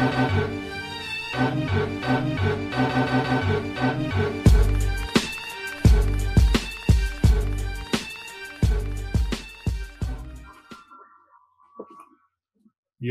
Yo,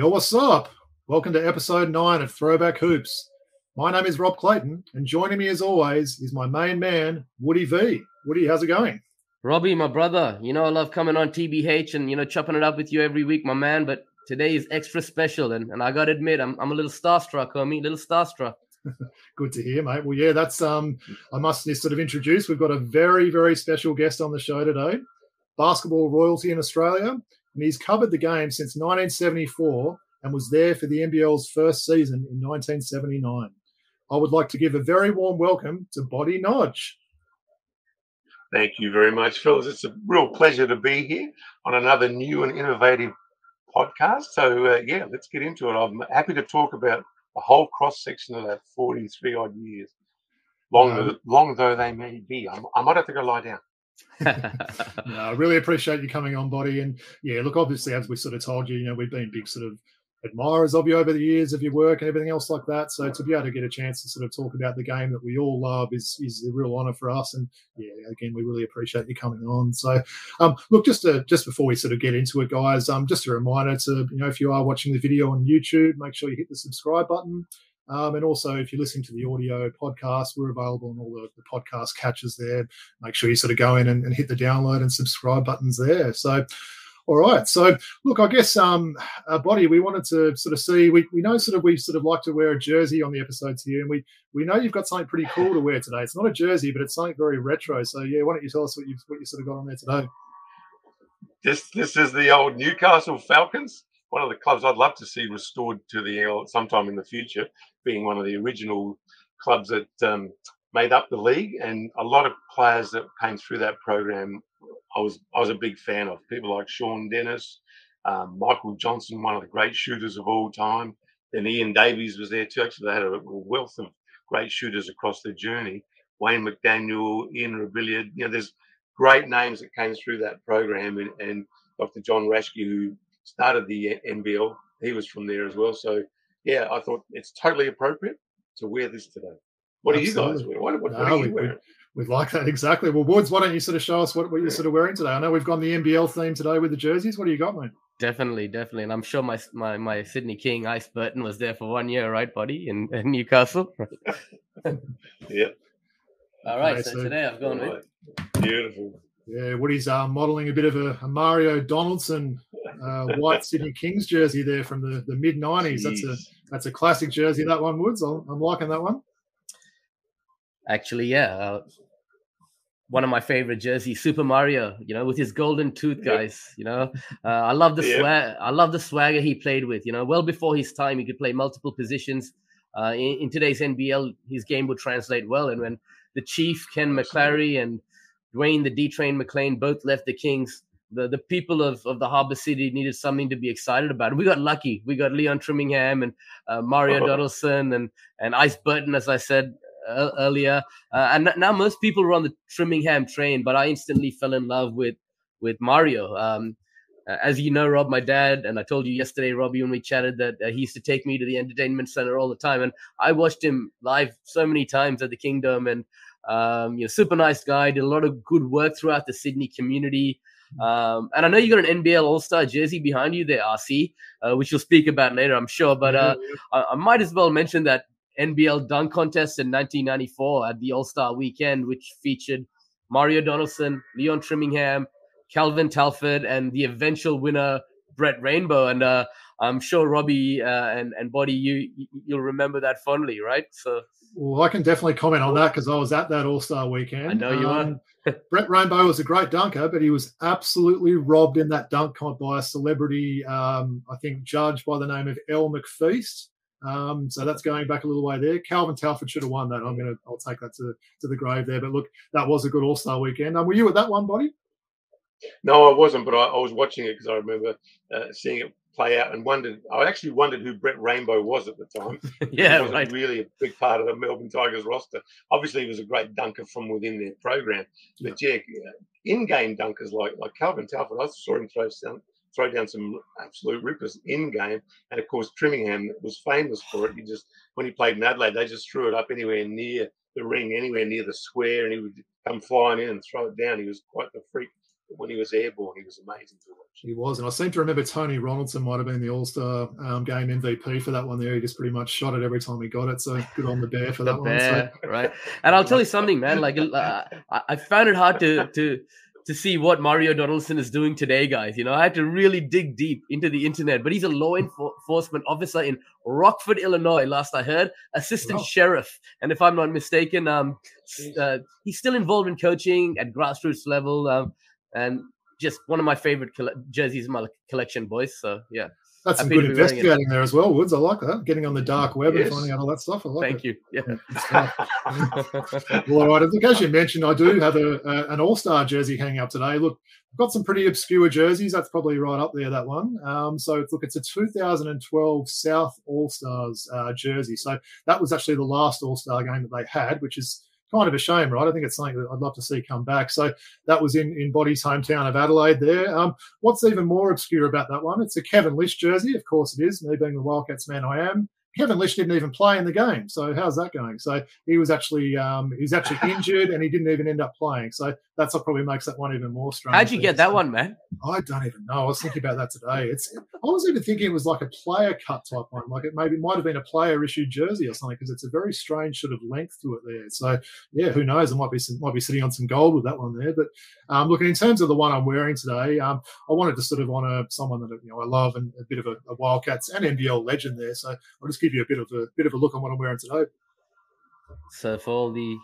what's up? Welcome to episode nine of Throwback Hoops. My name is Rob Clayton, and joining me as always is my main man, Woody V. Woody, how's it going? Robbie, my brother, you know I love coming on TBH and you know chopping it up with you every week, my man. But today is extra special, and, and I gotta admit, I'm I'm a little starstruck, homie, a little starstruck. Good to hear, mate. Well, yeah, that's um, I must sort of introduce. We've got a very, very special guest on the show today, basketball royalty in Australia, and he's covered the game since 1974 and was there for the NBL's first season in 1979. I would like to give a very warm welcome to Boti Nagy. Thank you very much, fellas. It's a real pleasure to be here on another new and innovative podcast. So, uh, yeah, let's get into it. I'm happy to talk about the whole cross section of that 43 odd years, long, No. long though they may be. I'm, I might have to go lie down. No, I really appreciate you coming on, Boti. And yeah, look, obviously, as we sort of told you, you know, we've been big sort of admirers of you over the years of your work and everything else like that. So to be able to get a chance to sort of talk about the game that we all love is is a real honour for us. And yeah, again, we really appreciate you coming on. So um, look, just to, just before we sort of get into it, guys, um, just a reminder to you know if you are watching the video on YouTube, make sure you hit the subscribe button. Um, and also, if you're listening to the audio podcast, we're available on all the, the podcast catches there. Make sure you sort of go in and, and hit the download and subscribe buttons there. So, all right. So, look, I guess, um, uh, Boti, we wanted to sort of see. We, we know sort of we sort of like to wear a jersey on the episodes here, and we we know you've got something pretty cool to wear today. It's not a jersey, but it's something very retro. So, yeah, why don't you tell us what you what you sort of got on there today? This this is the old Newcastle Falcons, one of the clubs I'd love to see restored to the L sometime in the future, being one of the original clubs that um, made up the league, and a lot of players that came through that program. I was I was a big fan of people like Sean Dennis, um, Michael Johnson, one of the great shooters of all time. Then Ian Davies was there too. Actually, they had a wealth of great shooters across their journey. Wayne McDaniel, Ian Rebilliard. You know, there's great names that came through that program, and, and Dr. John Raschke, who started the NBL, he was from there as well. So, yeah, I thought it's totally appropriate to wear this today. What do you guys Absolutely. wear? What, what, what No, are we- you we- wearing? We'd like that exactly. Well, Woods, why don't you sort of show us what, what you're sort of wearing today? I know we've gone the NBL theme today with the jerseys. What do you got, mate? definitely, definitely, and I'm sure my my my Sydney King Ice Burton was there for one year, right, buddy, in, in Newcastle. Yeah, All right, Nice, so so- today I've gone with beautiful. Yeah, Woody's uh, modelling a bit of a, a Mario Donaldson uh, white Sydney Kings jersey there from the, the mid '90s. That's a that's a classic jersey. That one, Woods. I'm, I'm liking that one. Actually, yeah, uh, one of my favorite jerseys, Super Mario. You know, with his golden tooth, guys. You know, uh, I love the Yep. swag. I love the swagger he played with. You know, well before his time, he could play multiple positions. Uh, in, in today's NBL, his game would translate well. And when the Chief Ken McClary and Dwayne the D Train McClain both left the Kings, the, the people of, of the Harbor City needed something to be excited about. We got lucky. We got Leon Trimmingham and uh, Mario Oh. Donaldson and and Ice Burton, as I said earlier. Uh, and now most people were on the Trimmingham train, but I instantly fell in love with with Mario. Um, uh, as you know, Rob, my dad, and I told you yesterday, Robbie, when we chatted, that uh, he used to take me to the entertainment center all the time, and I watched him live so many times at the Kingdom, and um, you know, super nice guy, did a lot of good work throughout the Sydney community. Um, and I know you got an NBL All Star jersey behind you there, RC, uh, which you'll speak about later, I'm sure. But uh, I, I might as well mention that NBL dunk contest in 1994 at the All Star Weekend, which featured Mario Donaldson, Leon Trimmingham, Calvin Talford, and the eventual winner Brett Rainbow. And uh, I'm sure Robbie uh, and and Boti, you you- you'll remember that fondly, right? So Well, I can definitely comment on that because I was at that All Star weekend. I know you were. um, Brett Rainbow was a great dunker, but he was absolutely robbed in that dunk comp by a celebrity, um, I think, judge by the name of Elle McFeast. Um, so that's going back a little way there. Calvin Talford should have won that. I'm gonna, I'll take that to, to the grave there. But look, that was a good All Star weekend. Um, were you at that one, buddy? No, I wasn't, but I, I was watching it because I remember uh, seeing it play out and wondered. I actually wondered who Brett Rainbow was at the time. yeah, he right. really a big part of the Melbourne Tigers roster. Obviously, he was a great dunker from within their program. But yeah, in-game dunkers like like Calvin Talford, I saw him throw some, throw down some absolute rippers in game. And of course, Trimmingham was famous for it. He just when he played in Adelaide, they just threw it up anywhere near the ring, anywhere near the square, and he would come flying in and throw it down. He was quite the freak when he was airborne. He was amazing to watch. He was, and I seem to remember Tony Ronaldson might have been the All Star um, game MVP for that one. There, he just pretty much shot it every time he got it. So good on the bear for The that bear, one. So, right? And I'll tell you something, man. Like uh, I, I found it hard to to to see what Mario Donaldson is doing today, guys. You know, I had to really dig deep into the internet. But he's a law enforcement officer in Rockford, Illinois. Last I heard, assistant Wow. sheriff, and if I'm not mistaken, um, uh, he's still involved in coaching at grassroots level. Um, and just one of my favorite colle- jerseys in my collection, boys. So yeah, that's some good to be wearing it. investigating there as well, Woods. I like that. Getting on the dark web Yes. and finding out all that stuff. I like thank it. you. Yeah. Good stuff. Well, all right. Look, as you mentioned, I do have a, a an All Star jersey hanging up today. Look, I've got some pretty obscure jerseys. That's probably right up there. That one. Um, so look, it's a 2012 South All Stars uh, jersey. So that was actually the last All Star game that they had, which is kind of a shame, right? I think it's something that I'd love to see come back. So that was in in Boti's hometown of Adelaide. There. Um, what's even more obscure about that one? It's a Kevin Lisch jersey. Of course, it is. Me being the Wildcats man I am. Kevin Lisch didn't even play in the game. So how's that going? So he was actually um, he was actually injured and he didn't even end up playing. So that's what probably makes that one even more strange. How'd you get that So one, man? I don't even know. I was thinking about that today. It's I was even thinking it was like a player cut type one. Like it maybe might have been a player issued jersey or something because it's a very strange sort of length to it there. So yeah, who knows? I might be some, might be sitting on some gold with that one there. But um, look, in terms of the one I'm wearing today, um, I wanted to sort of honour someone that you know I love and a bit of a, a Wildcats and NBL legend there. So I'll just give you a bit of a bit of a look on what I'm wearing today. So for all the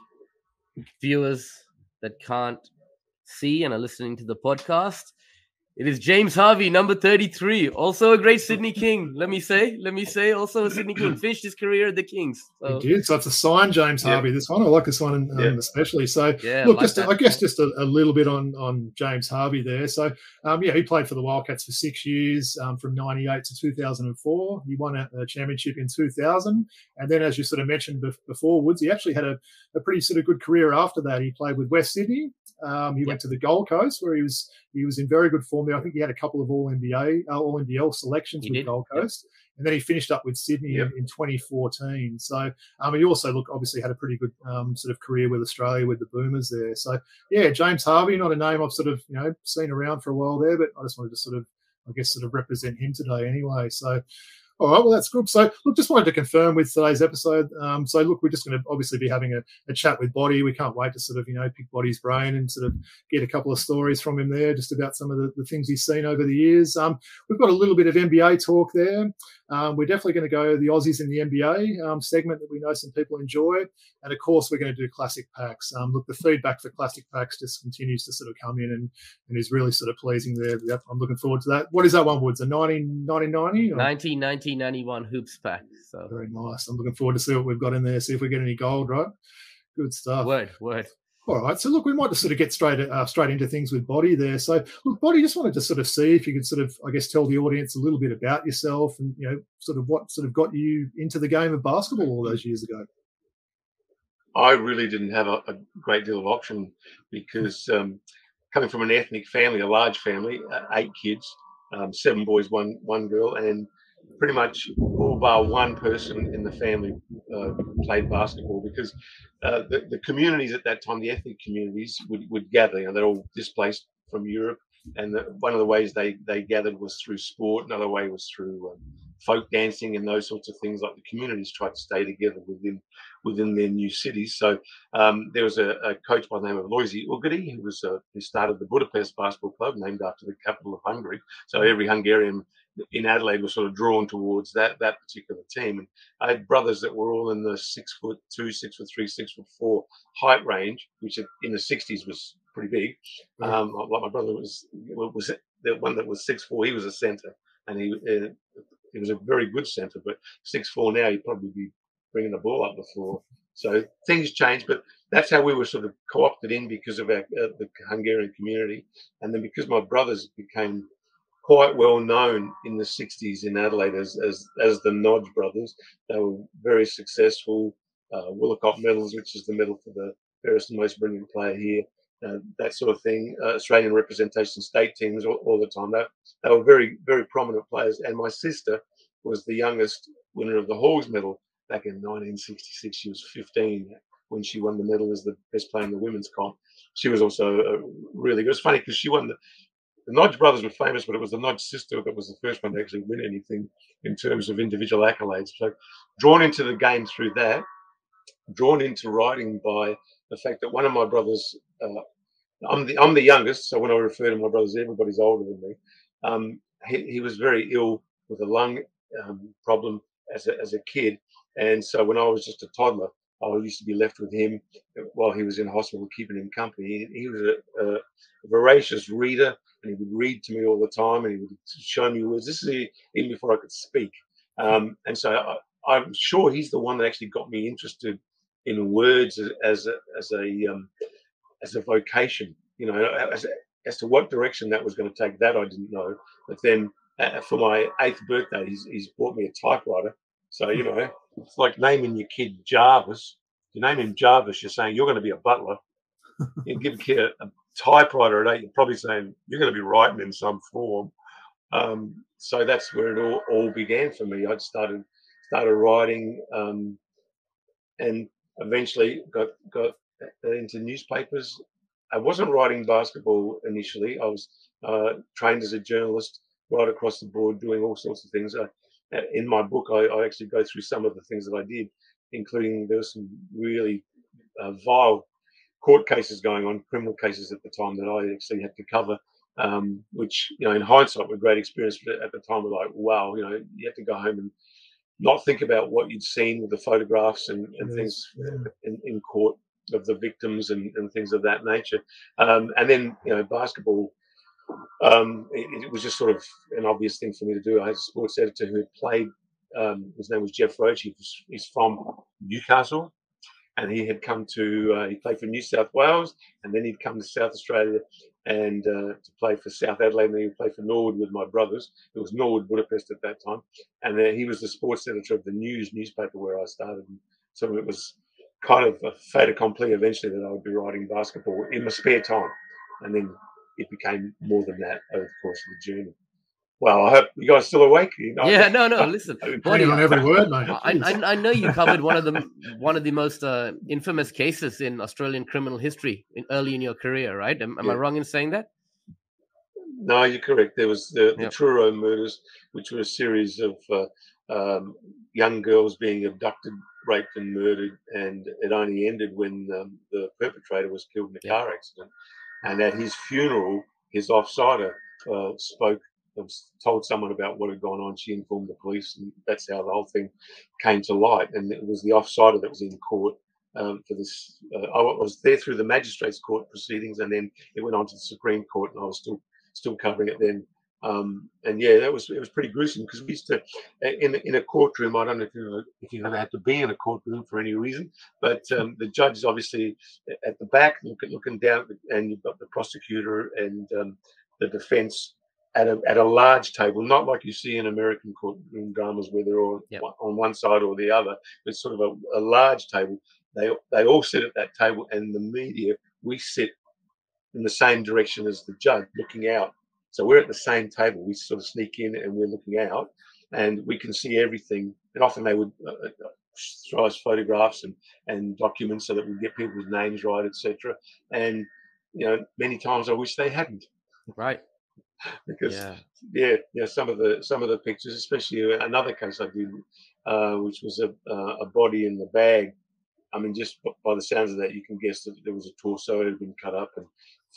viewers that can't see and are listening to the podcast, it is James Harvey, number 33, also a great Sydney King. Let me say, let me say, also a Sydney King. Finished his career at the Kings. So He did. So it's a sign, James Yeah. Harvey. This one, I like this one um, Yeah. especially. So yeah, look, like just that. I guess just a, a little bit on on James Harvey there. So um, yeah, he played for the Wildcats for six years, um, from '98 to 2004. He won a, a championship in 2000, and then as you sort of mentioned before, Woods, he actually had a, a pretty sort of good career after that. He played with West Sydney. Um, he went to the Gold Coast where he was he was in very good form there. I think he had a couple of All NBA, uh, All NBL selections He with did, Gold yep. Coast. And then he finished up with Sydney Yep. in, in 2014. So um, he also look obviously had a pretty good um, sort of career with Australia with the Boomers there. So yeah, James Harvey, not a name I've sort of you know seen around for a while there, but I just wanted to sort of I guess sort of represent him today anyway. So. All right, well that's good. So look, just wanted to confirm with today's episode. Um, so look, we're just going to obviously be having a, a chat with Boti. We can't wait to sort of you know pick Boti's brain and sort of get a couple of stories from him there, just about some of the, the things he's seen over the years. Um, we've got a little bit of NBA talk there. Um, we're definitely going to go the Aussies in the NBA um, segment that we know some people enjoy. And of course, we're going to do classic packs. Um, look, the feedback for classic packs just continues to sort of come in and, and is really sort of pleasing there. Yep, I'm looking forward to that. What is that one, Woods? A 1990? 1990-91 hoops pack. So Very nice. I'm looking forward to see what we've got in there, see if we get any gold, right? Good stuff. word, word. All right. So look, we might just sort of get straight uh, straight into things with Boti there. So look, Boti, just wanted to sort of see if you could sort of, I guess, tell the audience a little bit about yourself and you know, sort of what sort of got you into the game of basketball all those years ago. I really didn't have a, a great deal of option because um, coming from an ethnic family, a large family, uh, eight kids, um, seven boys, one one girl, and pretty much all bar one person in the family uh, played basketball because uh, the, the communities at that time, the ethnic communities, would, would gather. You know, they're all displaced from Europe, and the, one of the ways they they gathered was through sport. Another way was through um, folk dancing and those sorts of things. Like the communities tried to stay together within within their new cities. So um, there was a, a, coach by the name of Loisy Ugadi who was uh, who started the Budapest Basketball Club, named after the capital of Hungary. So every Hungarian in Adelaide was sort of drawn towards that that particular team. And I had brothers that were all in the six foot two, six foot three, six foot four height range, which in the '60s was pretty big. Um, like my brother was was the one that was six four. He was a centre, and he uh, he was a very good centre. But six four now, he'd probably be bringing the ball up the floor. So things changed, but that's how we were sort of co-opted in because of our uh, the Hungarian community, and then because my brothers became quite well known in the 60s in Adelaide as as, as the Nagy brothers. They were very successful. Uh, medals, which is the medal for the fairest and most brilliant player here. uh, that sort of thing. Uh, Australian representation, state teams all, all the time. They, they were very, very prominent players. And my sister was the youngest winner of the Hawes Medal back in 1966. She was 15 when she won the medal as the best player in the women's comp. She was also uh, really good. It's funny because she won the, the Nagy brothers were famous, but it was the Nagy sister that was the first one to actually win anything in terms of individual accolades. So, drawn into the game through that, drawn into riding by the fact that one of my brothers, uh, I'm the I'm the youngest, so when I refer to my brothers, everybody's older than me. Um, he, he was very ill with a lung um, problem as a, as a kid, and so when I was just a toddler, I used to be left with him while he was in hospital, keeping him company. He, he was a, a, voracious reader, and he would read to me all the time, and he would show me words. This is even before I could speak, um, and so I, am sure he's the one that actually got me interested in words as, as a as a um, as a vocation. You know, as, as to what direction that was going to take, that I didn't know. But then uh, for my eighth birthday, he's, he's bought me a typewriter. So you know, it's like naming your kid Jarvis. You name him Jarvis, you're saying you're going to be a butler. you give a kid a, a typewriter at eight, you're probably saying you're going to be writing in some form. Um, so that's where it all, all began for me. I started started writing, um, and eventually got got into newspapers. I wasn't writing basketball initially. I was uh, trained as a journalist right across the board, doing all sorts of things. Uh, in my book, I, I, actually go through some of the things that I did, including there were some really uh, vile court cases going on, criminal cases at the time that I actually had to cover. Um, which you know, in hindsight, were great experience. But at the time, we're like, wow, you know, you have to go home and not think about what you'd seen with the photographs and, and yes, things yeah. in, in, court of the victims and, and things of that nature. Um, and then, you know, basketball, um, it, it, was just sort of an obvious thing for me to do. I had a sports editor who had played, um, his name was Jeff Roach. He was, he's from Newcastle. And he had come to, uh, he played for New South Wales, and then he'd come to South Australia and uh, to play for South Adelaide. And then he played for Norwood with my brothers. It was Norwood Budapest at that time, and then he was the sports editor of the News newspaper where I started. So it was kind of a fait accompli eventually that I would be writing basketball in my spare time, and then it became more than that over the course of the journey. Well, I hope you guys still awake. You know? Yeah, no, no. Listen, Buddy, on every word, mate. I, I, I, know you covered one of the one of the most uh, infamous cases in Australian criminal history in, early in your career, right? Am, am yeah. I wrong in saying that? No, you're correct. There was the, the Truro murders, which were a series of uh, um, young girls being abducted, raped, and murdered, and it only ended when um, the perpetrator was killed in a car accident. And at his funeral, his offsider uh, spoke told someone about what had gone on. She informed the police, and that's how the whole thing came to light. And it was the offsider that was in court um, for this. Uh, I was there through the magistrates' court proceedings, and then it went on to the Supreme Court, and I was still still covering it then. Um, and yeah, that was it was pretty gruesome because we used to in in a courtroom. I don't know if you if you've ever had to be in a courtroom for any reason, but um, the judge is obviously at the back, looking looking down, and you've got the prosecutor and um, the defense at a at a large table, not like you see in American courtroom dramas where they're all yep. on one side or the other. It's sort of a, a large table. They they all sit at that table, and the media we sit in the same direction as the judge, looking out. So we're at the same table. We sort of sneak in and we're looking out, and we can see everything. And often they would uh, uh throw us photographs and, and documents so that we get people's names right, etc. And you know, many times I wish they hadn't. Right. Because yeah. yeah, yeah, some of the some of the pictures, especially another case I did, uh, which was a uh, a body in the bag. I mean, just by the sounds of that, you can guess that there was a torso it had been cut up and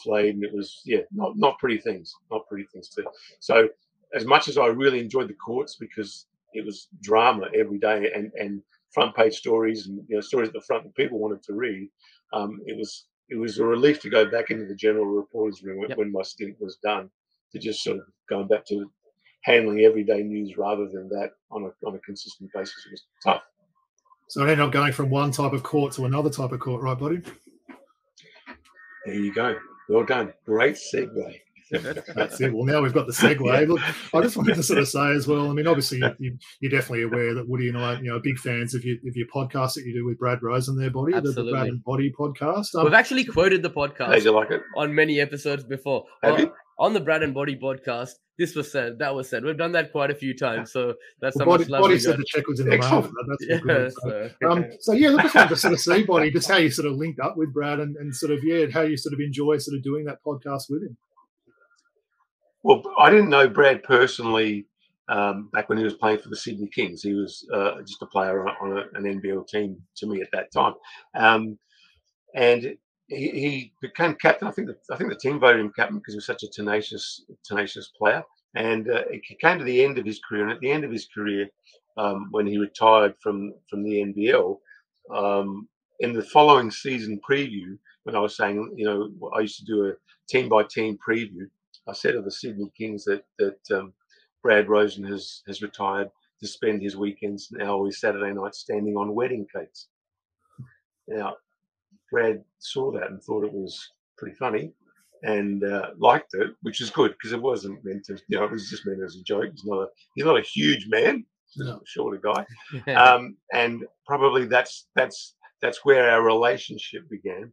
flayed, and it was yeah, not not pretty things, not pretty things too. So, as much as I really enjoyed the courts because it was drama every day and and front page stories and you know stories at the front that people wanted to read, um, it was it was a relief to go back into the general reporters room yep. when my stint was done to just sort of going back to handling everyday news rather than that on a on a consistent basis. It was tough. So I ended up going from one type of court to another type of court, right, buddy? There you go. Well done. Great segue. That's it. Well, now we've got the segue. Look, I just wanted to sort of say as well. I mean, obviously, you, are definitely aware that Woody and I, you know, big fans of your of your podcast that you do with Brad Rosen there, Boti, the, the, Brad and Boti podcast. Um, we've actually quoted the podcast. Hey, you like it? on many episodes before. Have you? On the Brad and Boti podcast, this was said, that was said. We've done that quite a few times, so that's well, how body, much love Boti said the check was in the mail. That's yeah, good. So, um, so yeah, look, just wanted to sort of see Boti, just how you sort of linked up with Brad and, and sort of yeah, how you sort of enjoy sort of doing that podcast with him. Well, I didn't know Brad personally um, back when he was playing for the Sydney Kings. He was uh, just a player on, on a, an NBL team to me at that time, um, and he, he, became captain. I think the, I think the team voted him captain because he was such a tenacious tenacious player. And uh, it came to the end of his career, and at the end of his career, um, when he retired from from the NBL, um, in the following season preview, when I was saying, you know, I used to do a team by team preview, I said of the Sydney Kings that that um, Brad Rosen has has retired to spend his weekends now his Saturday nights standing on wedding cakes. Now, Brad saw that and thought it was pretty funny and uh, liked it, which is good because it wasn't meant to, you know, it was just meant as a joke. He's not a he's not a huge man, no. a shorter guy, um, and probably that's that's that's where our relationship began,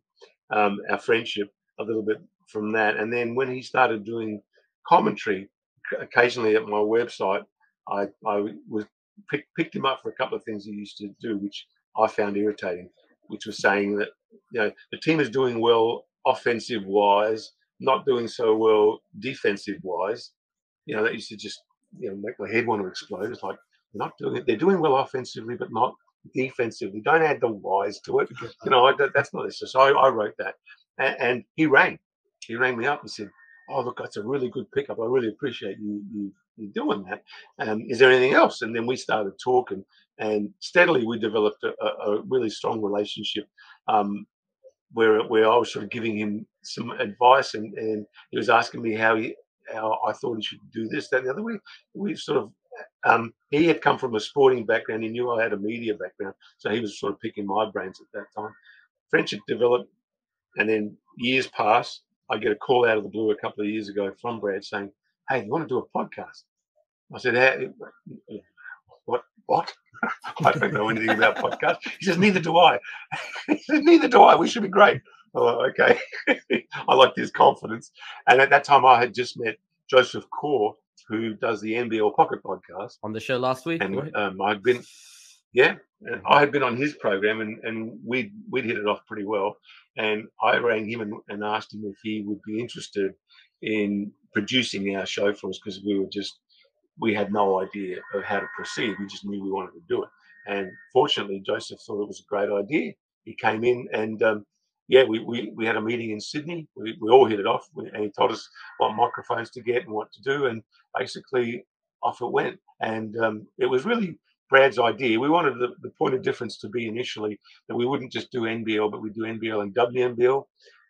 um, our friendship a little bit from that. And then when he started doing commentary, occasionally at my website, I I was pick, picked him up for a couple of things he used to do, which I found irritating, which was saying that you know the team is doing well offensive wise, not doing so well defensive wise. You know, that used to just you know make my head want to explode. It's like they're not doing it. They're doing well offensively, but not defensively. Don't add the wise to it. You know, I, that's not this. So I, I wrote that, and, and, he rang. He rang me up and said, "Oh, look, that's a really good pickup. I really appreciate you you, you doing that. Um, is there anything else?" And then we started talking, and steadily we developed a, a really strong relationship. Um, where where I was sort of giving him some advice, and, and he was asking me how he how I thought he should do this, that, and the other. We we sort of um, he had come from a sporting background. He knew I had a media background, so he was sort of picking my brains at that time. Friendship developed, and then years pass. I get a call out of the blue a couple of years ago from Brad saying, "Hey, you want to do a podcast?" I said, hey, "What? What?" I don't know anything about podcasts. He says, neither do I. he says, neither do I. We should be great. Oh, okay. I like his confidence. And at that time, I had just met Joseph Core, who does the NBL Pocket podcast. On the show last week? And um, I'd been, yeah, I had been on his program and, and we'd, we'd hit it off pretty well. And I rang him and, and asked him if he would be interested in producing our show for us because we were just we had no idea of how to proceed. We just knew we wanted to do it. And fortunately, Joseph thought it was a great idea. He came in and, um, yeah, we, we, we had a meeting in Sydney. We, we all hit it off. And he told us what microphones to get and what to do. And basically, off it went. And um, it was really Brad's idea. We wanted the, the point of difference to be initially that we wouldn't just do NBL, but we do NBL and WNBL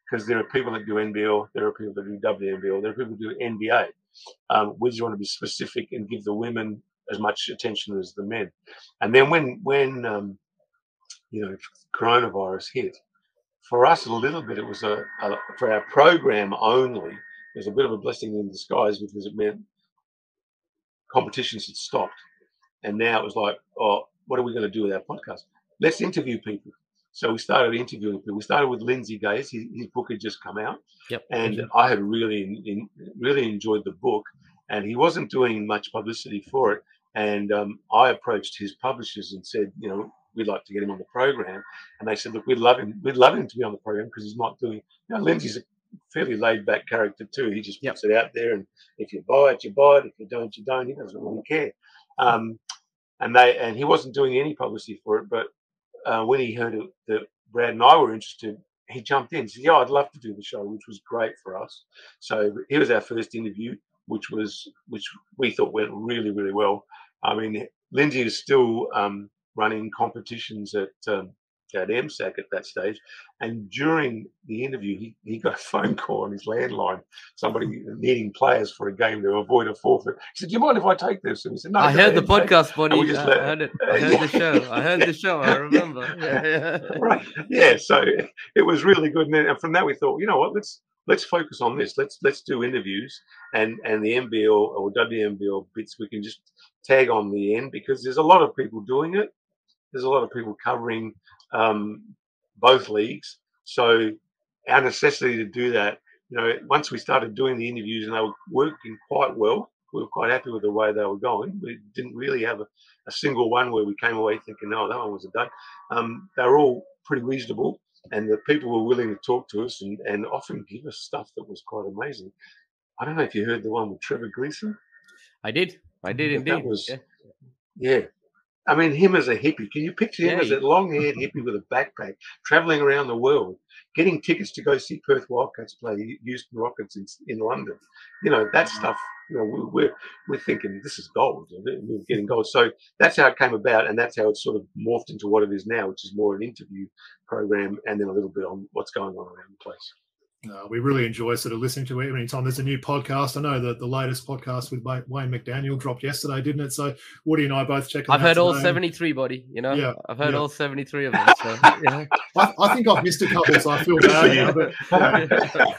because there are people that do NBL, there are people that do WNBL, there are people who do NBA. Um, we just want to be specific and give the women as much attention as the men. And then when when um, you know coronavirus hit, for us a little bit it was a, a for our program only. It was a bit of a blessing in disguise because it meant competitions had stopped, and now it was like, oh, what are we going to do with our podcast? Let's interview people. So we started interviewing people. We started with Lindsay Gaze. His, his book had just come out, yep. and I had really, in, really enjoyed the book. And he wasn't doing much publicity for it. And um, I approached his publishers and said, you know, we'd like to get him on the program. And they said, look, we'd love him. We'd love him to be on the program because he's not doing. You know, Lindsay's a fairly laid back character too. He just puts yep. it out there, and if you buy it, you buy it. If you don't, you don't. He doesn't really care. Um, and they and he wasn't doing any publicity for it, but uh, when he heard it, that Brad and I were interested, he jumped in. Said, "Yeah, I'd love to do the show," which was great for us. So here was our first interview, which was which we thought went really, really well. I mean, Lindsay is still um, running competitions at um, at MSAC at that stage. And during the interview, he, he got a phone call on his landline, somebody needing players for a game to avoid a forfeit. He said, Do you mind if I take this? And he said, No. I heard the podcast, buddy. I, let, heard it. I heard the show. I heard the show. I remember. Yeah, yeah. right. Yeah. So it was really good. And, then, and from that, we thought, you know what, let's let's focus on this. Let's let's do interviews and and the NBL or WNBL bits we can just tag on the end because there's a lot of people doing it. There's a lot of people covering um, both leagues. So our necessity to do that, you know, once we started doing the interviews and they were working quite well, we were quite happy with the way they were going. We didn't really have a, a single one where we came away thinking, "No, that one was a dud." Um, they were all pretty reasonable, and the people were willing to talk to us and, and often give us stuff that was quite amazing. I don't know if you heard the one with Trevor Gleeson. I did. I did indeed. That was, yeah. yeah. I mean, him as a hippie. Can you picture him yeah, as a long-haired hippie with a backpack, traveling around the world, getting tickets to go see Perth Wildcats play Houston Rockets in, in London? You know, that stuff. You know, we're we're thinking this is gold. We're getting gold. So that's how it came about, and that's how it's sort of morphed into what it is now, which is more an interview program, and then a little bit on what's going on around the place. Uh, we really enjoy sort of listening to it anytime there's a new podcast. I know that the latest podcast with Wayne McDaniel dropped yesterday, didn't it? So Woody and I both checked. I've heard all 73, buddy. You know, yeah, I've heard yeah. all 73 of them. So, yeah. I, I, think I've missed a couple, so I feel bad now. But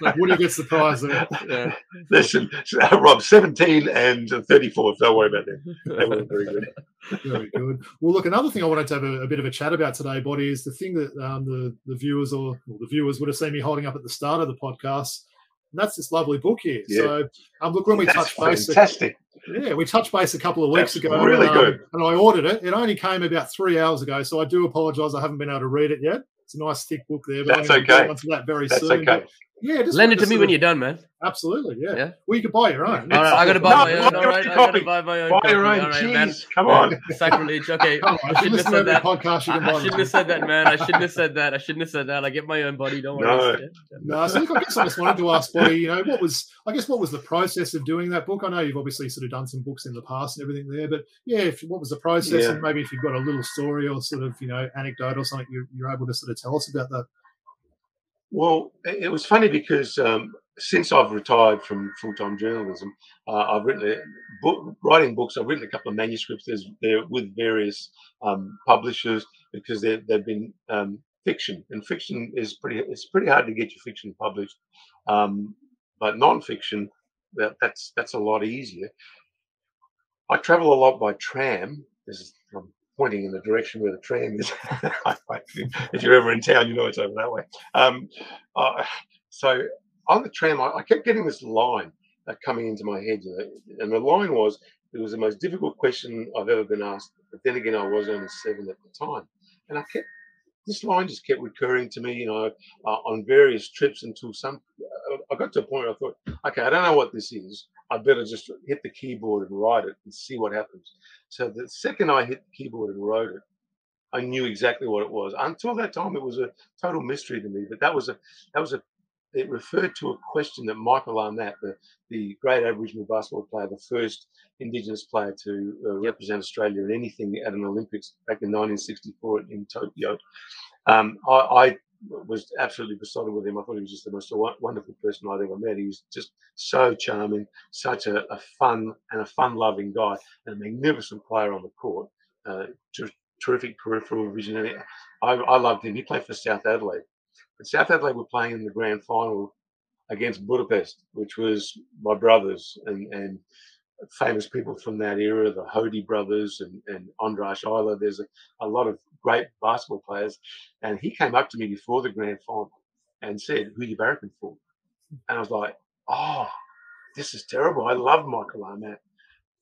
yeah. Woody gets the prize there. Yeah. Listen, Rob, 17 and 34. Don't worry about that. They were very good. Very good. Well, look, another thing I wanted to have a, a bit of a chat about today, Boti, is the thing that um, the the viewers or well, the viewers would have seen me holding up at the start of the podcast. And that's this lovely book here. Yeah. So, um, look, when we that's touched base, fantastic. Yeah, we touched base a couple of weeks that's ago. Really um, good. And I ordered it. It only came about three hours ago, so I do apologise. I haven't been able to read it yet. It's a nice thick book there. But that's I'm okay. Onto that very that's soon. Okay. But yeah, just lend it to me when you're done, man. Absolutely, yeah. yeah. Well, you can buy your own. All right, I got to buy no, my own. All right, I got to buy my own. Buy your own. Right, man. Come on. Sacrilege. Okay. On, I shouldn't have said that. Podcast, I, I shouldn't have said that, man. I shouldn't have said that. I shouldn't have said that. I get my own body. Don't worry. No. no. So look, I guess I just wanted to ask, Boti. You know, what was? I guess what was the process of doing that book? I know you've obviously sort of done some books in the past and everything there, but yeah, if, what was the process? Yeah. And maybe if you've got a little story or sort of you know anecdote or something, you're, you're able to sort of tell us about that. Well, it was funny because um, since I've retired from full time journalism, uh, I've written book, writing books. I've written a couple of manuscripts. There's there with various um, publishers because they've been um, fiction, and fiction is pretty. It's pretty hard to get your fiction published, um, but non-fiction that, that's that's a lot easier. I travel a lot by tram. I'm pointing in the direction where the tram is. if you're ever in town, you know it's over that way. Um, uh, so on the tram, I, I, kept getting this line uh, coming into my head, know, and the line was, "It was the most difficult question I've ever been asked." But then again, I was only seven at the time, and I kept this line just kept recurring to me, you know, uh, on various trips until some. I got to a point where I thought, okay, I don't know what this is. I better just hit the keyboard and write it and see what happens. So the second I hit the keyboard and wrote it, I knew exactly what it was. Until that time, it was a total mystery to me. But that was a that was a it referred to a question that Michael Arnott, the, the great Aboriginal basketball player, the first Indigenous player to uh, represent Australia in anything at an Olympics back in 1964 in Tokyo, um, I, I, was absolutely besotted with him. I thought he was just the most wonderful person I'd ever met. He was just so charming, such a, a fun and a fun-loving guy, and a magnificent player on the court. Uh, terrific peripheral vision, I, I loved him. He played for South Adelaide but South Adelaide were playing in the grand final against Budapest, which was my brothers and, and famous people from that era, the Hody brothers and, and Andras Iler. There's a, a lot of great basketball players. And he came up to me before the grand final and said, Who are you barracking for? And I was like, Oh, this is terrible. I love Michael Arnott,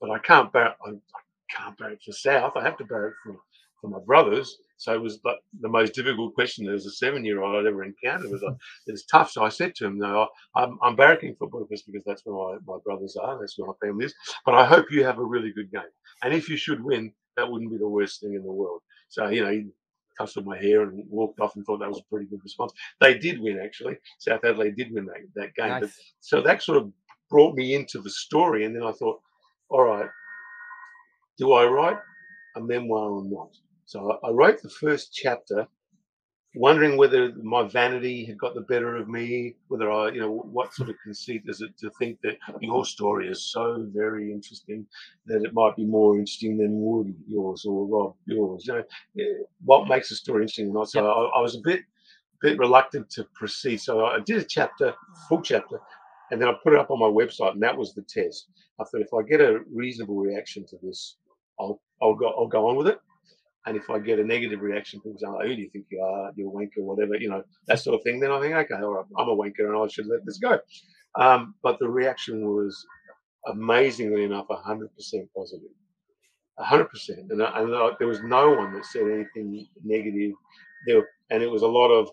but I can't barrack I, I can't barrack for South. I have to barrack for, for my brothers. So it was like the most difficult question as a seven-year-old I'd ever encountered. It was like, it was tough. So I said to him, "No, I'm, I'm barracking for Budapest because that's where my, my brothers are. That's where my family is. But I hope you have a really good game. And if you should win, that wouldn't be the worst thing in the world." So you know, he tousled my hair and walked off and thought that was a pretty good response. They did win actually. South Adelaide did win that, that game. Nice. But, so that sort of brought me into the story, and then I thought, all right, do I write a memoir or not? So I wrote the first chapter, wondering whether my vanity had got the better of me, whether I, you know, what sort of conceit is it to think that your story is so very interesting that it might be more interesting than Woody yours or Rob yours. You know, eh, what makes a story interesting or not? So I, I was a bit bit reluctant to proceed. So I did a chapter, full chapter, and then I put it up on my website, and that was the test. I thought if I get a reasonable reaction to this, I'll I'll go I'll go on with it. And if I get a negative reaction, people say, oh, "Who do you think you are? You're a wanker, whatever," you know, that sort of thing. Then I think, okay, all right, I'm a wanker, and I should let this go. Um, but the reaction was amazingly enough 100% positive. 100%. And, and there was no one that said anything negative. There, and it was a lot of,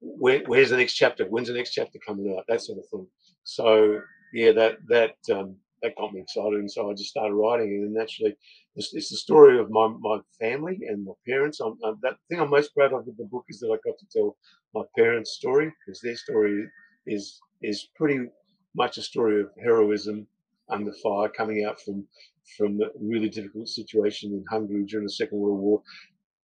Where, where's the next chapter? When's the next chapter coming out? That sort of thing. So, yeah, that, that, um, that got me excited. And so I just started writing it. And naturally, it's, it's the story of my, my family and my parents. I'm, I'm, that thing I'm most proud of with the book is that I got to tell my parents' story because their story is is pretty much a story of heroism under fire, coming out from from a really difficult situation in Hungary during the Second World War.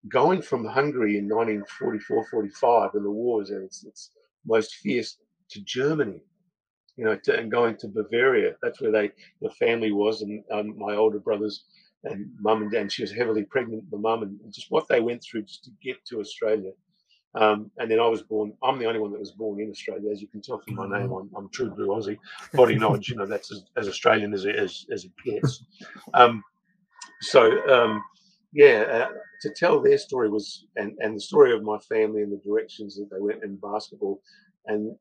Going from Hungary in 1944-45, when the war was at its, its most fierce, to Germany, you know, to, and going to Bavaria. That's where they the family was, and um, my older brothers and mum and dad. She was heavily pregnant, the mum, and just what they went through just to get to Australia. Um, and then I was born. I'm the only one that was born in Australia, as you can tell from my name. I'm, I'm true blue Aussie. Boti Nagy, you know, that's as, as Australian as it, as, as it gets. Um, so um, yeah, uh, to tell their story was, and and the story of my family and the directions that they went in basketball, and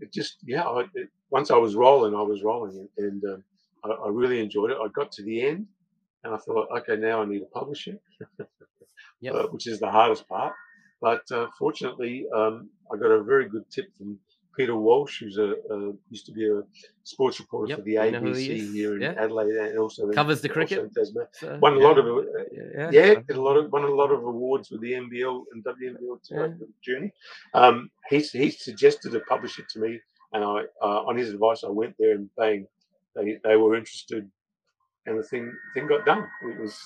it just yeah, I, it, once I was rolling, I was rolling, and, and um, I, I, really enjoyed it. I got to the end, and I thought, okay, now I need a publisher, yep. uh, which is the hardest part. But uh, fortunately, um, I got a very good tip from Peter Walsh, who's a, a used to be a sports reporter yep, for the ABC here in yeah. Adelaide, and also covers the cricket. So, won a yeah. lot of uh, yeah, yeah, did a lot of won a lot of awards with the NBL and WNBL yeah. journey. Um, he he suggested to publish it to me, and I uh, on his advice I went there and bang, they they were interested, and the thing thing got done. It was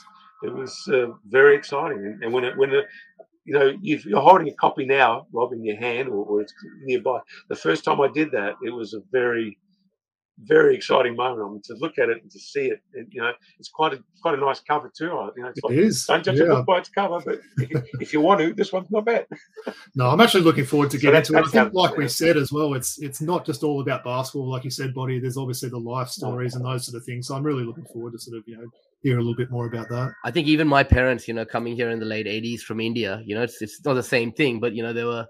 it was uh, very exciting, and, and when it when the you know, if you're holding a copy now, Rob, in your hand or, or, it's nearby. The first time I did that, it was a very, very exciting moment. I mean, to look at it and to see it, and, you know, it's quite a quite a nice cover too. You know, it's like, it is. Don't judge yeah. a book by its cover, but if, if, you want to, this one's not bad. no, I'm actually looking forward to getting so into it. I think, like we said as well, it's it's not just all about basketball, like you said, Boti. There's obviously the life mm. stories and those sort of things. So I'm really looking forward to sort of you know hear a little bit more about that. I think even my parents, you know, coming here in the late '80s from India, you know, it's it's not the same thing, but you know, they were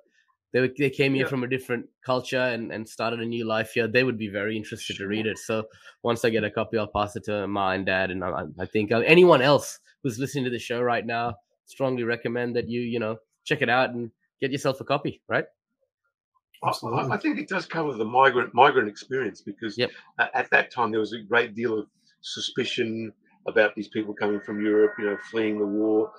they were, they came here yeah. from a different culture and, and started a new life here. They would be very interested sure. to read it. So once I get a copy, I'll pass it to ma and dad, and I, I think uh, anyone else who's listening to the show right now, strongly recommend that you you know check it out and get yourself a copy. Right. Absolutely. I, I think it does cover the migrant migrant experience because yep. at that time there was a great deal of suspicion about these people coming from Europe, you know, fleeing the war,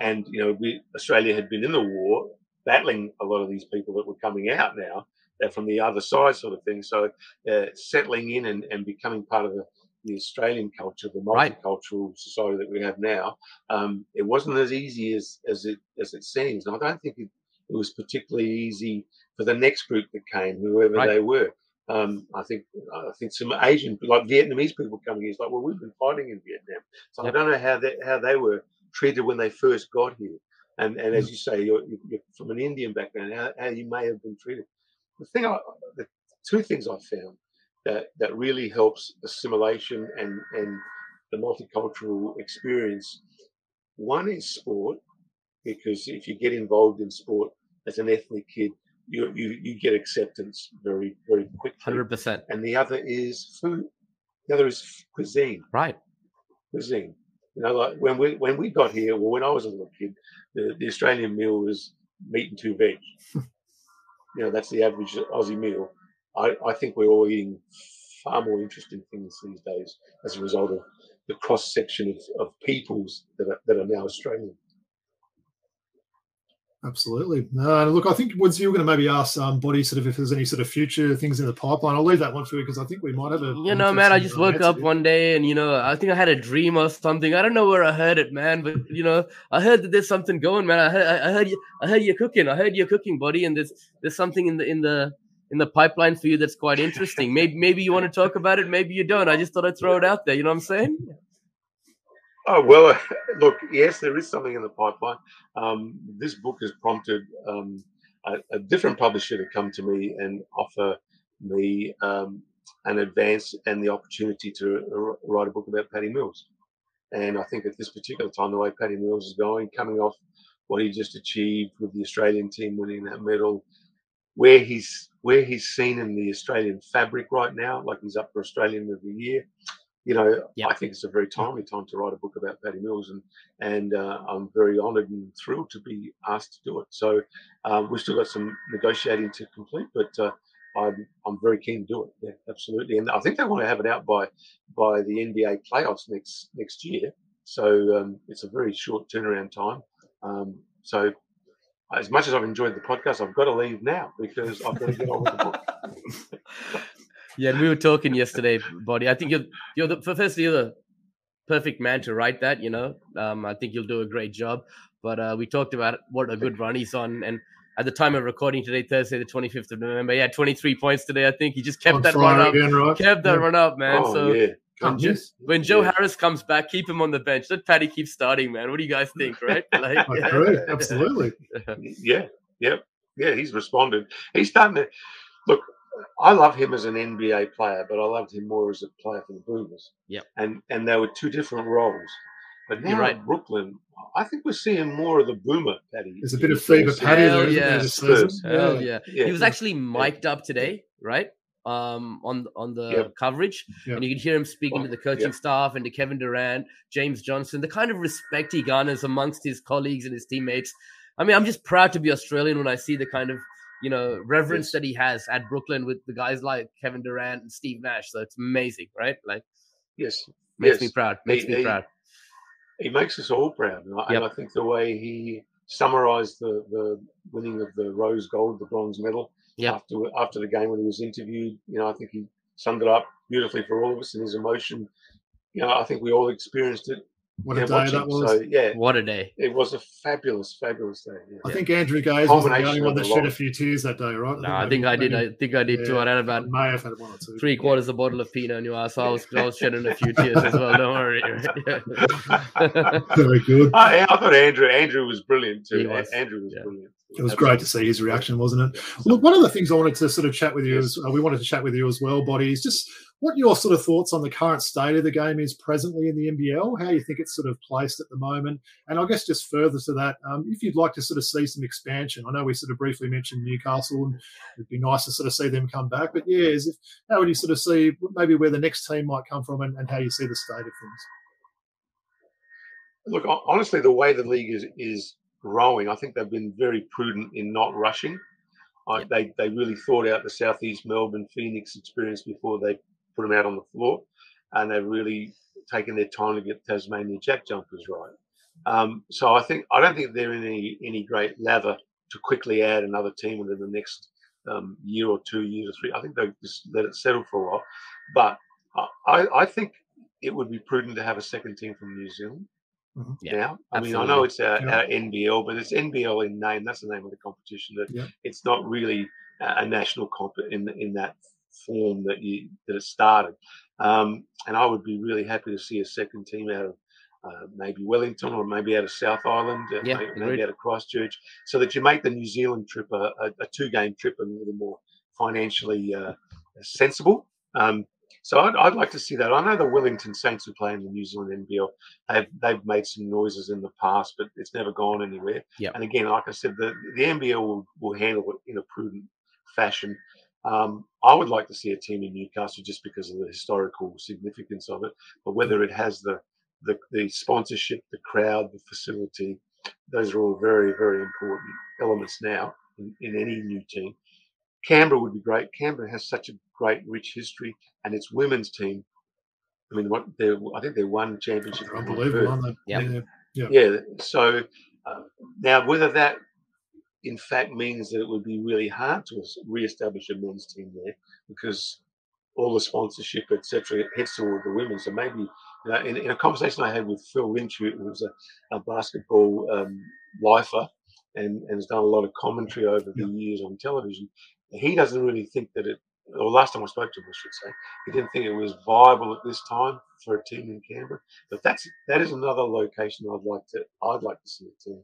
and you know, we Australia had been in the war, battling a lot of these people that were coming out now. They're from the other side, sort of thing. So, uh, settling in and, and becoming part of the, the Australian culture, the multicultural right. society that we have now, um, it wasn't as easy as as it as it seems. And I don't think it, it was particularly easy for the next group that came, whoever right. they were. Um, I think I think some Asian, like Vietnamese people coming here, it's like, well, we've been fighting in Vietnam, so yep. I don't know how they how they were treated when they first got here. And and as mm. you say, you're, you're from an Indian background, how, how, you may have been treated. The thing, I, the two things I found that that really helps assimilation and and the multicultural experience. One is sport, because if you get involved in sport as an ethnic kid, you you, you get acceptance very very quickly. Hundred percent. And the other is food. The other is cuisine. Right. Cuisine. You know, like when we when we got here, well, when I was a little kid, the, the Australian meal was meat and two veg. you know, that's the average Aussie meal. I, I think we're all eating far more interesting things these days as a result of the cross section of, of peoples that are, that are now Australian. Absolutely. Uh, look, I think Woods, you were going to maybe ask um, Boti sort of if there's any sort of future things in the pipeline. I'll leave that one for you because I think we might have a. You know, man, I just woke up one day and, you know, I think I had a dream or something. I don't know where I heard it, man, but, you know, I heard that there's something going, man. I heard, I heard you, I heard you're cooking. I heard you're cooking, Boti, and there's, there's something in the, in the, in the pipeline for you that's quite interesting. maybe, maybe you want to talk about it. Maybe you don't. I just thought I'd throw it out there. You know what I'm saying? Oh well, look, yes, there is something in the pipeline. Um, this book has prompted um, a, a, different publisher to come to me and offer me um, an advance and the opportunity to write a book about Patty Mills. And I think at this particular time, the way Patty Mills is going, coming off what he just achieved with the Australian team winning that medal, where he's where he's seen in the Australian fabric right now, like he's up for Australian of the Year. You know, yep. I think it's a very timely time to write a book about Patty Mills, and and uh, I'm very honoured and thrilled to be asked to do it. So um, we've still got some negotiating to complete, but uh, I'm I'm very keen to do it. Yeah, absolutely. And I think they want to have it out by by the NBA playoffs next next year. So um, it's a very short turnaround time. Um, so as much as I've enjoyed the podcast, I've got to leave now because I've got to get on with the book. yeah, and we were talking yesterday, Boti. I think you're you're the firstly you're the perfect man to write that. You know, um, I think you'll do a great job. But uh, we talked about what a good run he's on, and at the time of recording today, Thursday, the 25th of November. He had 23 points today. I think he just kept On that run up. Again, right? Kept that yeah. run up, man. Oh, so yeah. when, just, when Joe yeah. Harris comes back, keep him on the bench. Let Patty keep starting, man. What do you guys think, right? Like, I agree. Absolutely. yeah. Yeah. Yeah. He's responded. He's done it. Look, I love him as an NBA player, but I loved him more as a player for the Boomers. Yeah. And and there were two different roles. But now right. Brooklyn, I think we're seeing more of the boomer Patty. There's a bit of fever Patty there. Yeah. Hell yeah. yeah. He was actually mic'd up today, right? Um, on on the yep. coverage, yep. and you could hear him speaking to the coaching yep. staff and to Kevin Durant, James Johnson, the kind of respect he garners amongst his colleagues and his teammates. I mean, I'm just proud to be Australian when I see the kind of you know reverence that he has at Brooklyn with the guys like Kevin Durant and Steve Nash. So it's amazing, right? Like, yes, makes yes. me proud. Makes he, me proud he makes us all proud. And, yep. I, think the way he summarized the, the winning of the rose gold, the bronze medal yep. after after the game when he was interviewed, you know, I think he summed it up beautifully for all of us and his emotion. You know, I think we all experienced it what a day that was! So, yeah, what a day! It was a fabulous, fabulous day. Yeah. I think Andrew Gaze was the only one that shed a few tears that day, right? No, I think I, did. I think I did too. I had about I may have had one or two. Three quarters of a bottle of Pinot Noir, so I was, I was shedding a few tears as well. Don't worry. Very good. Uh, I, I, thought Andrew Andrew was brilliant too. Was. Andrew was yeah. brilliant. It was great to see his reaction, wasn't it? Look, one of the things I wanted to sort of chat with you is uh, we wanted to chat with you as well, Boti, is just what your sort of thoughts on the current state of the game is presently in the NBL, how you think it's sort of placed at the moment, and I guess just further to that, um, if you'd like to sort of see some expansion. I know we sort of briefly mentioned Newcastle, and it'd be nice to sort of see them come back. But yeah, if, how would you sort of see maybe where the next team might come from, and, and how you see the state of things? Look, honestly, the way the league is is growing, I think they've been very prudent in not rushing. I, they they really thought out the Southeast Melbourne Phoenix experience before they put them out on the floor, and they've really taken their time to get Tasmania Jack jumpers right. Um, so I think I don't think they're in any any great lather to quickly add another team within the next um, year or two, years or three. I think they'll just let it settle for a while. But I, I think it would be prudent to have a second team from New Zealand. Mm-hmm. Yeah, now. I absolutely. mean, I know it's our, yeah. our, NBL, but it's NBL in name. That's the name of the competition. That yeah. it's not really a national comp in in that form that you that it started. Um, and I would be really happy to see a second team out of uh, maybe Wellington or maybe out of South Island, uh, yeah, maybe, maybe out of Christchurch, so that you make the New Zealand trip a, a, a two-game trip and a little more financially uh, sensible. Um, so I'd, I'd, like to see that. I know the Wellington Saints who play in the New Zealand NBL they've, they've made some noises in the past, but it's never gone anywhere. Yep. And again, like I said, the, the NBL will, will handle it in a prudent fashion. Um, I would like to see a team in Newcastle just because of the historical significance of it, but whether it has the the, the sponsorship, the crowd, the facility, those are all very, very important elements now in, in any new team. Canberra would be great. Canberra has such a great, rich history, and its women's team. I mean, what they I think they won championship. Unbelievable, Yeah. yeah. Yeah. So uh, now, whether that in fact means that it would be really hard to re-establish a men's team there because all the sponsorship, etc., heads toward the women. So maybe, you know, in, in, a conversation I had with Phil Lynch, who was a, a basketball um, lifer and, and, has done a lot of commentary over the years on television, he doesn't really think that it. Or last time I spoke to him, I should say, he didn't think it was viable at this time for a team in Canberra. But that's that is another location I'd like to I'd like to see a team.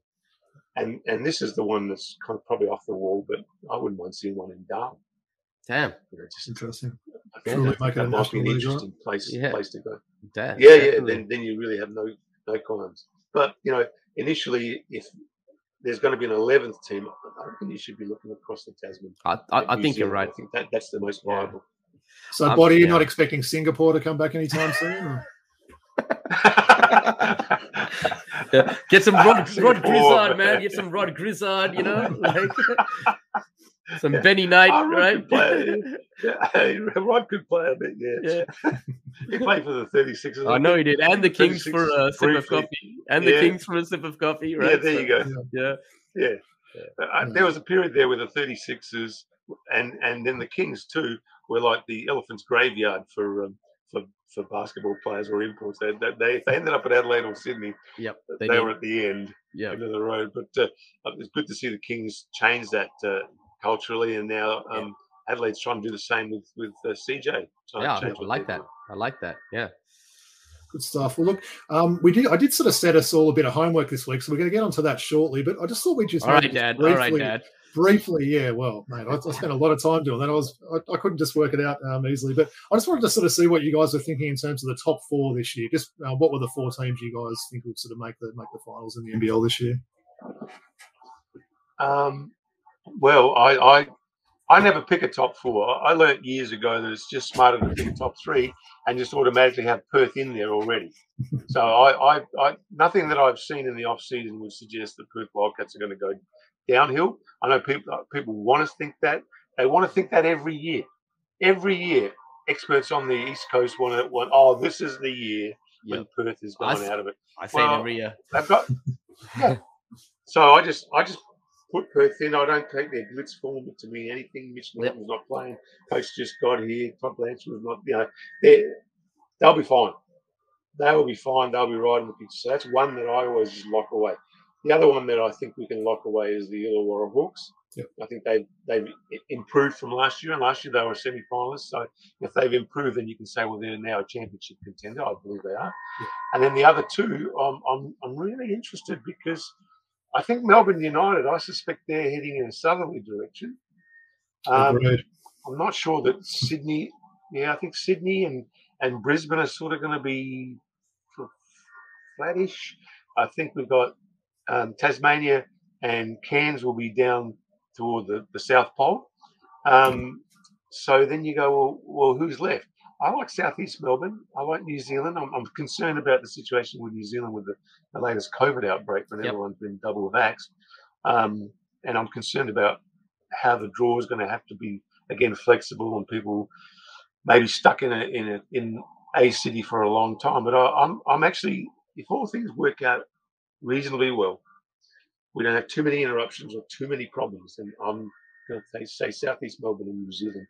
and and this is the one that's kind of probably off the wall, but I wouldn't mind seeing one in Darwin. Damn. You know, just Interesting. I think Truly that, make it a that might be an league, right? interesting place Yeah. place to go. Damn. Yeah, yeah. definitely. Then then you really have no no qualms. But you know, initially, if there's going to be an eleventh team, I reckon you should be looking across the Tasman. I, I, I New think you're right. I think that that's the most Yeah. viable. So, Um, Boti, you're yeah. not expecting Singapore to come back anytime soon? Yeah. Get some Rod, Rod Grizzard, man. man. Get some Rod Grizzard, you know? Like some Benny Knight, Oh, Rod right? could play. Yeah, Rod could play a bit. Yeah, yeah. he played for the 36ers. I know he did. And the Kings for a sip of coffee. And the Yeah. Kings for a sip of coffee, right? Yeah, there So, you go. Yeah. Yeah. Uh, there was a period there with the 36ers and and then the Kings too were like the elephant's graveyard for um, for for basketball players or imports. They, they, they if they ended up at Adelaide or Sydney. Yep. They, They, were at the end, Yeah. end of the road. But uh, it's good to see the Kings change that uh, culturally, and now um, Adelaide's trying to do the same with with uh, CJ. trying to Yeah, I like they're that. I like that. Yeah. Good stuff. Well, look, um, we did. I did sort of set us all a bit of homework this week, so we're going to get onto that shortly. But I just thought we'd just All maybe right, just Dad. All right, briefly- Dad. Briefly, yeah. Well, mate, I, I spent a lot of time doing that. I was, I, I couldn't just work it out um, easily. But I just wanted to sort of see what you guys are thinking in terms of the top four this year. Just uh, what were the four teams you guys think would sort of make the make the finals in the NBL this year? Um, well, I, I I never pick a top four. I learnt years ago that it's just smarter to pick a top three and just automatically have Perth in there already. so I, I, I nothing that I've seen in the off season would suggest that Perth Wildcats are going to go downhill. I know uh, people people want to think that they want to think that every year. Every year, experts on the East Coast want to want. Oh, this is the year when Yep. Perth is going out of it. I say it Well, every year. They've got. Yeah. So I just I just put Perth in. I don't take their blitz form to mean anything. Mitch Yep. Norton's not playing. Coach just got here. Todd Blanchfield was not. You know, they they'll be fine. They will be fine. They'll be right in the picture. So that's one that I always lock away. The other one that I think we can lock away is the Illawarra Hawks. Yep. I think they've they've improved from last year, and last year they were semi-finalists. So if they've improved, then you can say, well, they're now a championship contender. I believe they are. And then the other two, I'm I'm I'm really interested because I think Melbourne United. I suspect they're heading in a southerly direction. Um, I'm not sure that Sydney. Yeah, I think Sydney and and Brisbane are sort of going to be sort flattish. I think we've got um, Tasmania and Cairns will be down toward the, the South Pole. Um, so then you go, well, well, who's left? I like Southeast Melbourne. I like New Zealand. I'm, I'm concerned about the situation with New Zealand with the, the latest COVID outbreak when Yep. everyone's been double vaxxed. Um, and I'm concerned about how the draw is going to have to be again flexible and people maybe stuck in a in a in a city for a long time. But I, I'm I'm actually if all things work out reasonably well, we don't have too many interruptions or too many problems, then I'm going to say, say Southeast Melbourne and New Zealand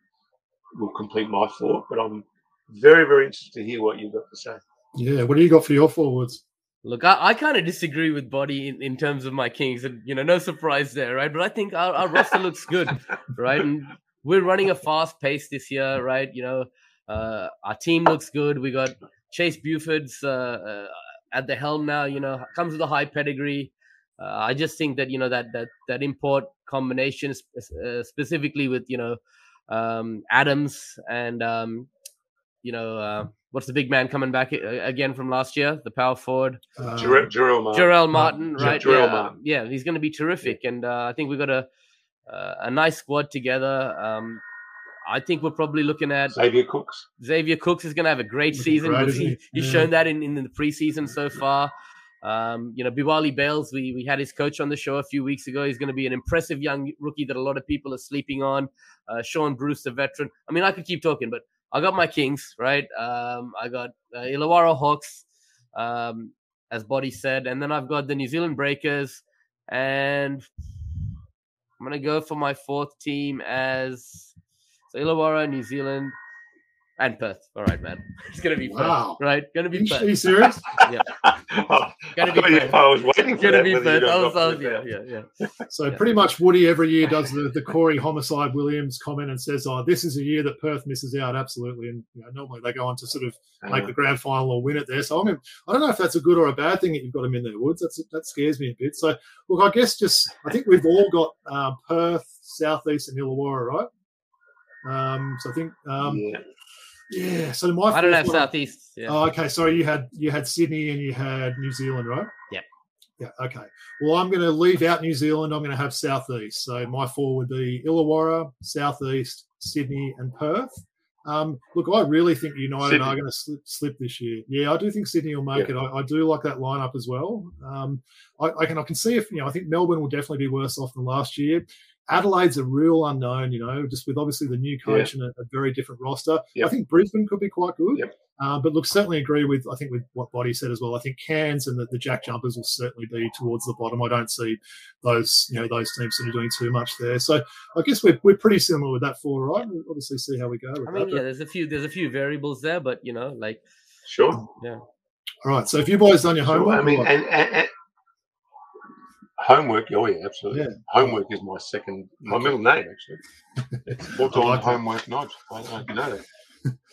will complete my thought. But I'm very very interested to hear what you've got to say. Yeah. What do you got for your forwards? Look, I, I kind of disagree with Boti in, in terms of my Kings, and you know, no surprise there, right? But I think our, our roster looks good, right? And we're running a fast pace this year, right? You know, uh, our team looks good. We got Chase Buford's uh, uh, at the helm now. You know, comes with a high pedigree. Uh, I just think that you know that that that import combination, sp- uh, specifically with you know um, Adams and um, you know uh, what's the big man coming back uh, again from last year, the power forward. Uh, Jarell, Jarell Martin. Jarell Martin, right? Jarell yeah, Martin. yeah, he's going to be terrific, and uh, I think we've got a uh, a nice squad together. Um, I think we're probably looking at Xavier Cooks. Xavier Cooks is going to have a great season. great, He's- he? He's Yeah. shown that in, in the preseason so far. Um, you know, Biwali Bayles, we, we had his coach on the show a few weeks ago. He's going to be an impressive young rookie that a lot of people are sleeping on. Uh, Shaun Bruce, the veteran. I mean, I could keep talking, but I got my Kings, right? Um, I got uh, Illawarra Hawks, um, as Boti said. And then I've got the New Zealand Breakers. And I'm to go for my fourth team as so Illawarra, New Zealand. And Perth. All right, man. It's gonna be Wow. Perth, right? Gonna be Perth. are you serious? oh, Gonna be I, Perth. I was waiting for Gonna that. be Perth. I was, I was, yeah, yeah, yeah. So Yeah. pretty much Woody every year does the, the Corey homicide Williams comment and says, "Oh, this is a year that Perth misses out absolutely." And you know, normally they go on to sort of that. make the grand final or win it there. So I mean, I don't know if that's a good or a bad thing that you've got them in there, Woods. That's that scares me a bit. So look, I guess just I think we've all got uh, Perth, Southeast, and Illawarra, right? Um, so I think um, yeah. Yeah. So my I don't fourth have one- Southeast. Yeah. Oh, okay. Sorry, you had you had Sydney and you had New Zealand, right? Yep. Yeah. Okay. Well, I'm going to leave out New Zealand. I'm going to have Southeast. So my four would be Illawarra, Southeast, Sydney, and Perth. Um, look, I really think United Sydney. are going to slip, slip this year. Yeah, I do think Sydney will make Yeah. it. I, I do like that lineup as well. Um, I, I can I can see if you know I think Melbourne will definitely be worse off than last year. Adelaide's a real unknown, you know, just with obviously the new coach and a, a very different roster. I think Brisbane could be quite good. Yep. Uh, but look, certainly agree with I think with what Boti said as well. I think Cairns and the, the Jack Jumpers will certainly be towards the bottom. I don't see those you know those teams sort of doing too much there. So I guess we're, we're pretty similar with that four, right? We'll obviously see how we go. With I mean, that. yeah, there's a few there's a few variables there, but you know, like Sure. Yeah. All right. So if you boys done your Sure. homework, I mean, and, and, and homework. Oh yeah, absolutely. Yeah. Homework is my second, my middle name actually. What's I like homework nodge? I don't know if you know that.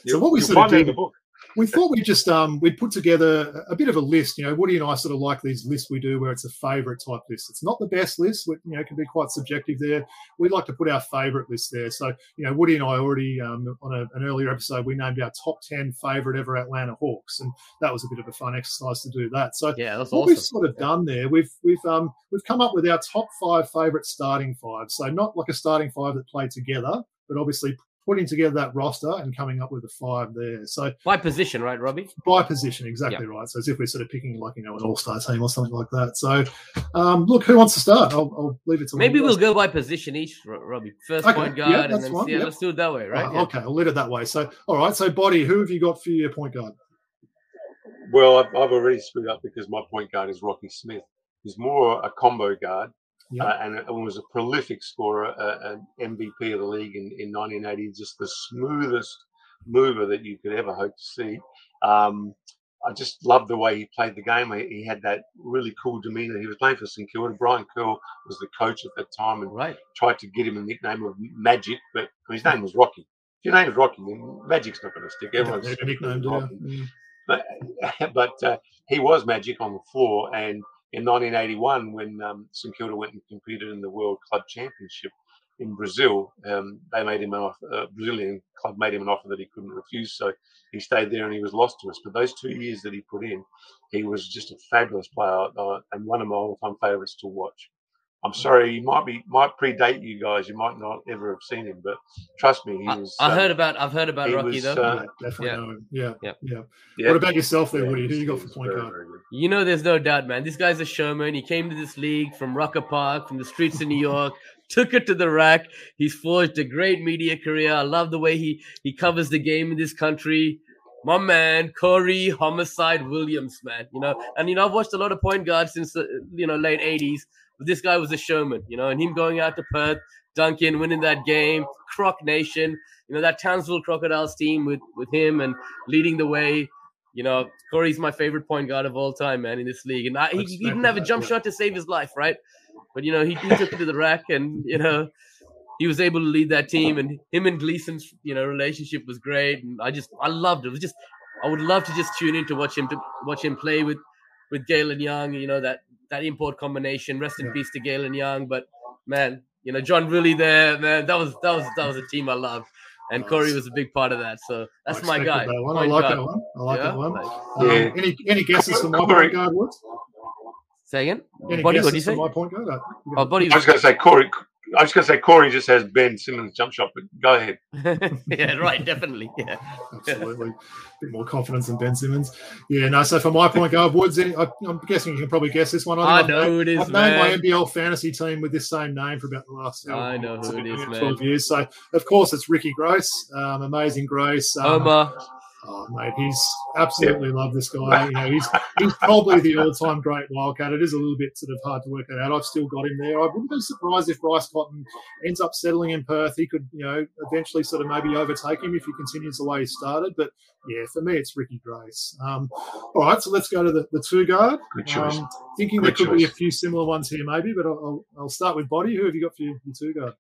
So what we sort of in the book. We thought we'd just um we'd put together a bit of a list. You know, Woody and I sort of like these lists we do where it's a favourite type list. It's not the best list, we- you know, it can be quite subjective there. We'd like to put our favourite list there. So, you know, Woody and I already um, on a, an earlier episode we named our top ten favourite ever Atlanta Hawks, and that was a bit of a fun exercise to do that. So yeah, that's what we've sort of done there, we've we've um we've come up with our top five favourite starting five. So not like a starting five that play together, but obviously putting together that roster and coming up with a five there. So By position, right, Robbie? by position, exactly right. So as if we're sort of picking like you know an all-star team or something like that. So um, look, who wants to start? I'll, I'll leave it to Maybe we'll guys. go by position each, Robbie. First Okay, point yeah, guard, and that's then fine, yeah, yeah. let's do it that way, right? Uh, Yeah. Okay, I'll leave it that way. So all right, so Boti, who have you got for your point guard? Well, I've, I've already screwed up because my point guard is Rocky Smith. He's more a combo guard Yeah. uh, and, and was a prolific scorer, uh, an MVP of the league in, in 1980. Just the smoothest mover that you could ever hope to see. Um, I just loved the way he played the game. He, had that really cool demeanor. He was playing for St Kilda. Brian Kerle was the coach at that time and Right. tried to get him a nickname of Magic, but his name was Rocky. If your name is Rocky, then Magic's not going to stick. Everyone's a Rocky? Mm. but, but uh, he was magic on the floor. And in 1981, when um, St Kilda went and competed in the World Club Championship in Brazil, um, they made him an offer, uh, Brazilian club made him an offer that he couldn't refuse. So he stayed there and he was lost to us. But those two years that he put in, he was just a fabulous player uh, and one of my all-time favourites to watch. I'm sorry, he might be might predate you guys. You might not ever have seen him, but trust me, he was. I um, heard about I've heard about he Rocky was, though. uh, yeah, definitely yeah. know him. Yeah, Yeah. yeah. yeah, What about yourself there, yeah, Woody? Who you got for point guard? You know, there's no doubt, man. This guy's a showman. He came to this league from Rucker Park, from the streets of New York, took it to the rack. He's forged a great media career. I love the way he he covers the game in this country. My man, Corey Homicide Williams, man. You know, and you know, I've watched a lot of point guards since the you know late '80s. But this guy was a showman, you know, and him going out to Perth, Duncan winning that game, Croc Nation, you know, that Townsville Crocodiles team with with him and leading the way. You know, Corey's my favorite point guard of all time, man, in this league. And I, he, he didn't have a jump shot to save his life, right? But you know, he, he took it to the rack, and you know, he was able to lead that team. And him and Gleeson's, you know, relationship was great. And I just, I loved it. It was just, I would love to just tune in to watch him to watch him play with with Galen Young. You know that that import combination. Rest in Yeah. peace to Galen Young. But man, you know, John really there, man. That was that was that was a team I loved. And Corey was a big part of that. So that's my guy. That one. I like guard. that one. I like Yeah? that one. Like- Um, Yeah. Any any guesses for my Corey- point guard, Woods? say again. Any Buddy, guesses what do you for say? my point guard? You Oh, got- buddy. I was going to say Corey. I was going to say Corey just has Ben Simmons jump shot, but go ahead. yeah, right. Definitely. Yeah. Absolutely. A bit more confidence than Ben Simmons. Yeah, no, so for my point guard, Woods, any, I, I'm guessing you can probably guess this one. I think I've know named- who it is, I've named my man. NBL fantasy team with this same name for about the last uh, I know who it is, 12 man. years. So, of course, it's Ricky Grace. um, amazing Grace. Um, Omar. Oh, mate, he's absolutely yeah. love this guy. You know, he's he's probably the all-time great wildcat. It is a little bit sort of hard to work that out. I've still got him there. I wouldn't be surprised if Bryce Cotton ends up settling in Perth. He could, you know, eventually sort of maybe overtake him if he continues the way he started. But yeah, for me, it's Ricky Grace. Um, all right, so let's go to the, the two guard. Good choice. Um, thinking Good there could choice. be a few similar ones here, maybe, but I'll, I'll, start with Boti. Who have you got for your, your two guard?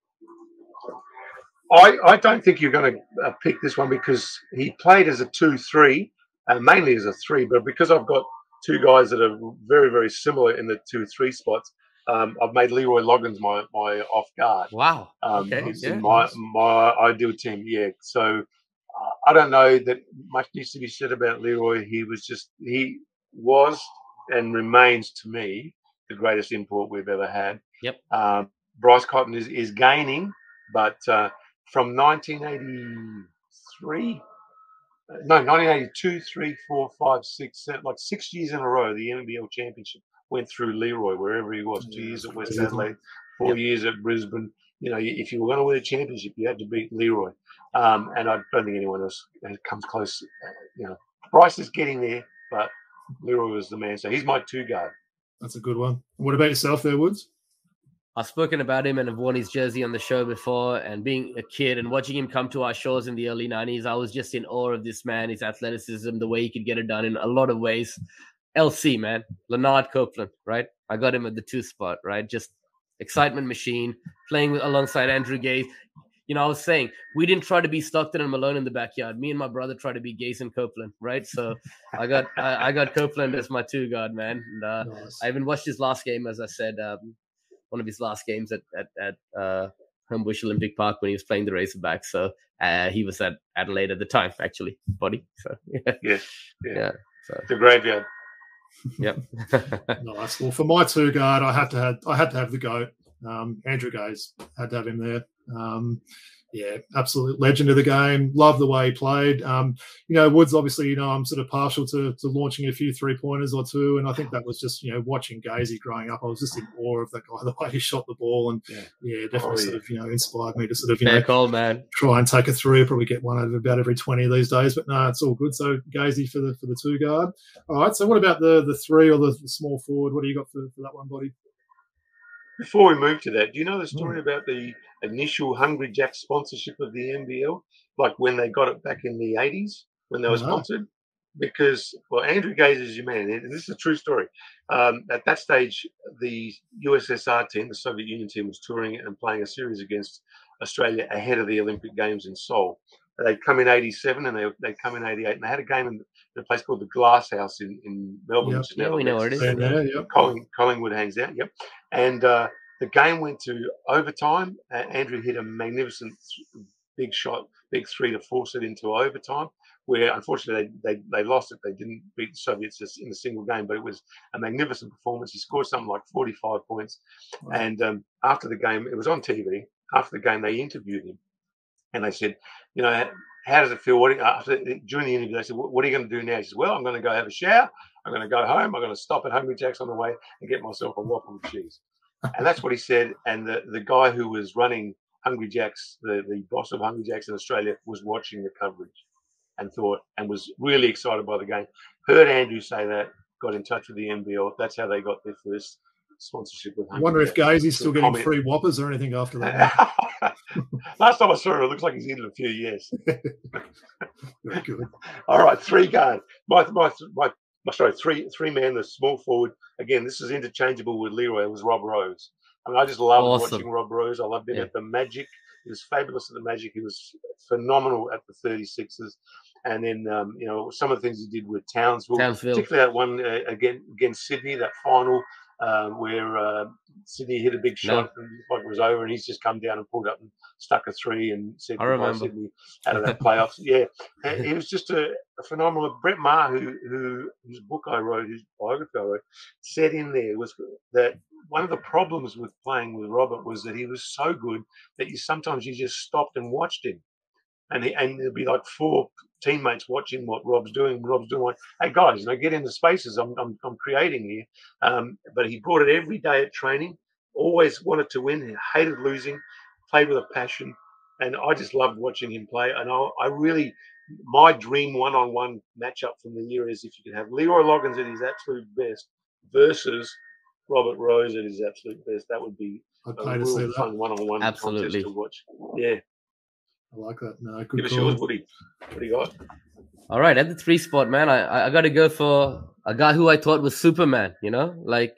I, I don't think you're going to uh, pick this one because he played as a 2 3, uh, mainly as a 3. But because I've got two guys that are very, very similar in the 2 3 spots, um, I've made Leroy Loggins my, my off guard. Wow. Um, okay. yeah, my, nice. my ideal team, yeah. So uh, I don't know that much needs to be said about Leroy. He was just, he was and remains to me the greatest import we've ever had. Yep. Um, Bryce Cotton is, is gaining, but uh, from 1983 no 1982 3 4 5 6 7 like six years in a row the nbl championship went through leroy wherever he was two years at west adelaide four yep. years at brisbane. You know if you were going to win a championship you had to beat leroy. Um, and i don't think anyone else comes close you know bryce is getting there but leroy was the man so he's my two guard. That's a good one. What about yourself there woods I've spoken about him and have worn his jersey on the show before. And being a kid and watching him come to our shows in the early 90s, I was just in awe of this man, his athleticism, the way he could get it done in a lot of ways. LC, man, Lanard Copeland, right? I got him at the two spot, right? Just excitement machine, playing alongside Andrew Gaze. You know, I was saying we didn't try to be Stockton and Malone in the backyard. Me and my brother tried to be Gaze and Copeland, right? So I got I, I, got Copeland as my two guard, man. And, uh, nice. I even watched his last game, as I said. Um, one of his last games at at, at uh, Homebush Olympic Park when he was playing the Razorbacks. So uh, he was at Adelaide at the time, actually, buddy. So yeah, yes, yeah. yeah so. The graveyard. Yep. nice. Well, for my two guard, I had to have I had to have the goat. Um, Andrew Gaze had to have him there. Um, yeah, absolute legend of the game. Love the way he played. Um, you know, Woods obviously, you know, I'm sort of partial to, to launching a few three pointers or two, and I think that was just you know watching Gazy growing up. I was just in awe of that guy, the way he shot the ball, and yeah, yeah definitely oh, yeah. sort of you know inspired me to sort of you Fair know call, man. try and take a three. Probably get one over about every twenty these days, but no, it's all good. So Gazy for the for the two guard. All right. So what about the the three or the, the small forward? What do you got for, for that one, buddy? Before we move to that, do you know the story mm. about the initial Hungry Jack sponsorship of the NBL? Like when they got it back in the 80s when they were sponsored? Because, well, Andrew Gaze is your man, and this is a true story. Um, at that stage, the USSR team, the Soviet Union team, was touring and playing a series against Australia ahead of the Olympic Games in Seoul. They'd come in 87 and they, they'd come in 88, and they had a game in, in a place called the Glass House in, in Melbourne. Yep. Yeah, we know where it is. Yeah, yep. Colling, Collingwood hangs out, yep. And uh, the game went to overtime. Uh, Andrew hit a magnificent big shot, big three to force it into overtime. Where unfortunately they, they, they lost it. They didn't beat the Soviets in a single game, but it was a magnificent performance. He scored something like 45 points. Wow. And um, after the game, it was on TV. After the game, they interviewed him and they said, you know, how does it feel? What after during the interview, they said, "What are you going to do now?" He says, "Well, I'm going to go have a shower. I'm going to go home. I'm going to stop at Hungry Jack's on the way and get myself a waffle with cheese." And that's what he said. And the, the guy who was running Hungry Jacks, the, the boss of Hungry Jacks in Australia, was watching the coverage and thought and was really excited by the game. Heard Andrew say that, got in touch with the NBL. That's how they got their first sponsorship with. Hungry I wonder if Gazy's still getting comment. free whoppers or anything after that. Last time I saw him, it looks like he's in a few years. Very good. All right, three guard. My, my, my sorry, three three man, the small forward. Again, this is interchangeable with Leroy. It was Rob Rose. I mean, I just loved awesome. watching Rob Rose. I loved him yeah. at the Magic. He was fabulous at the Magic. He was phenomenal at the 36ers. And then, um, you know, some of the things he did with Townsville, Townsville. particularly that one uh, again against Sydney, that final um, where uh, Sydney hit a big shot no. and like was over, and he's just come down and pulled up and stuck a three and said I remember. Sydney out of that playoffs. yeah, it was just a, a, phenomenal. Brett Maher, who who whose book I wrote, whose biography I wrote, said in there was that one of the problems with playing with Robert was that he was so good that you sometimes you just stopped and watched him and he, and there'd be like four teammates watching what Rob's doing. Rob's doing like, hey guys, you know, get into spaces. I'm I'm, I'm creating here. Um, but he brought it every day at training. Always wanted to win. He hated losing. Played with a passion, and I just loved watching him play. And I, I really my dream one-on-one matchup from the year is if you could have Leroy Loggins at his absolute best versus Robert Rose at his absolute best. That would be I'd a pay to see real that. fun one-on-one Absolutely. contest to watch. Yeah, I like that. No, give good us yours, call. Woody. What do you got? All right, at the three spot, man, I I- I got to go for a guy who I thought was Superman. You know, like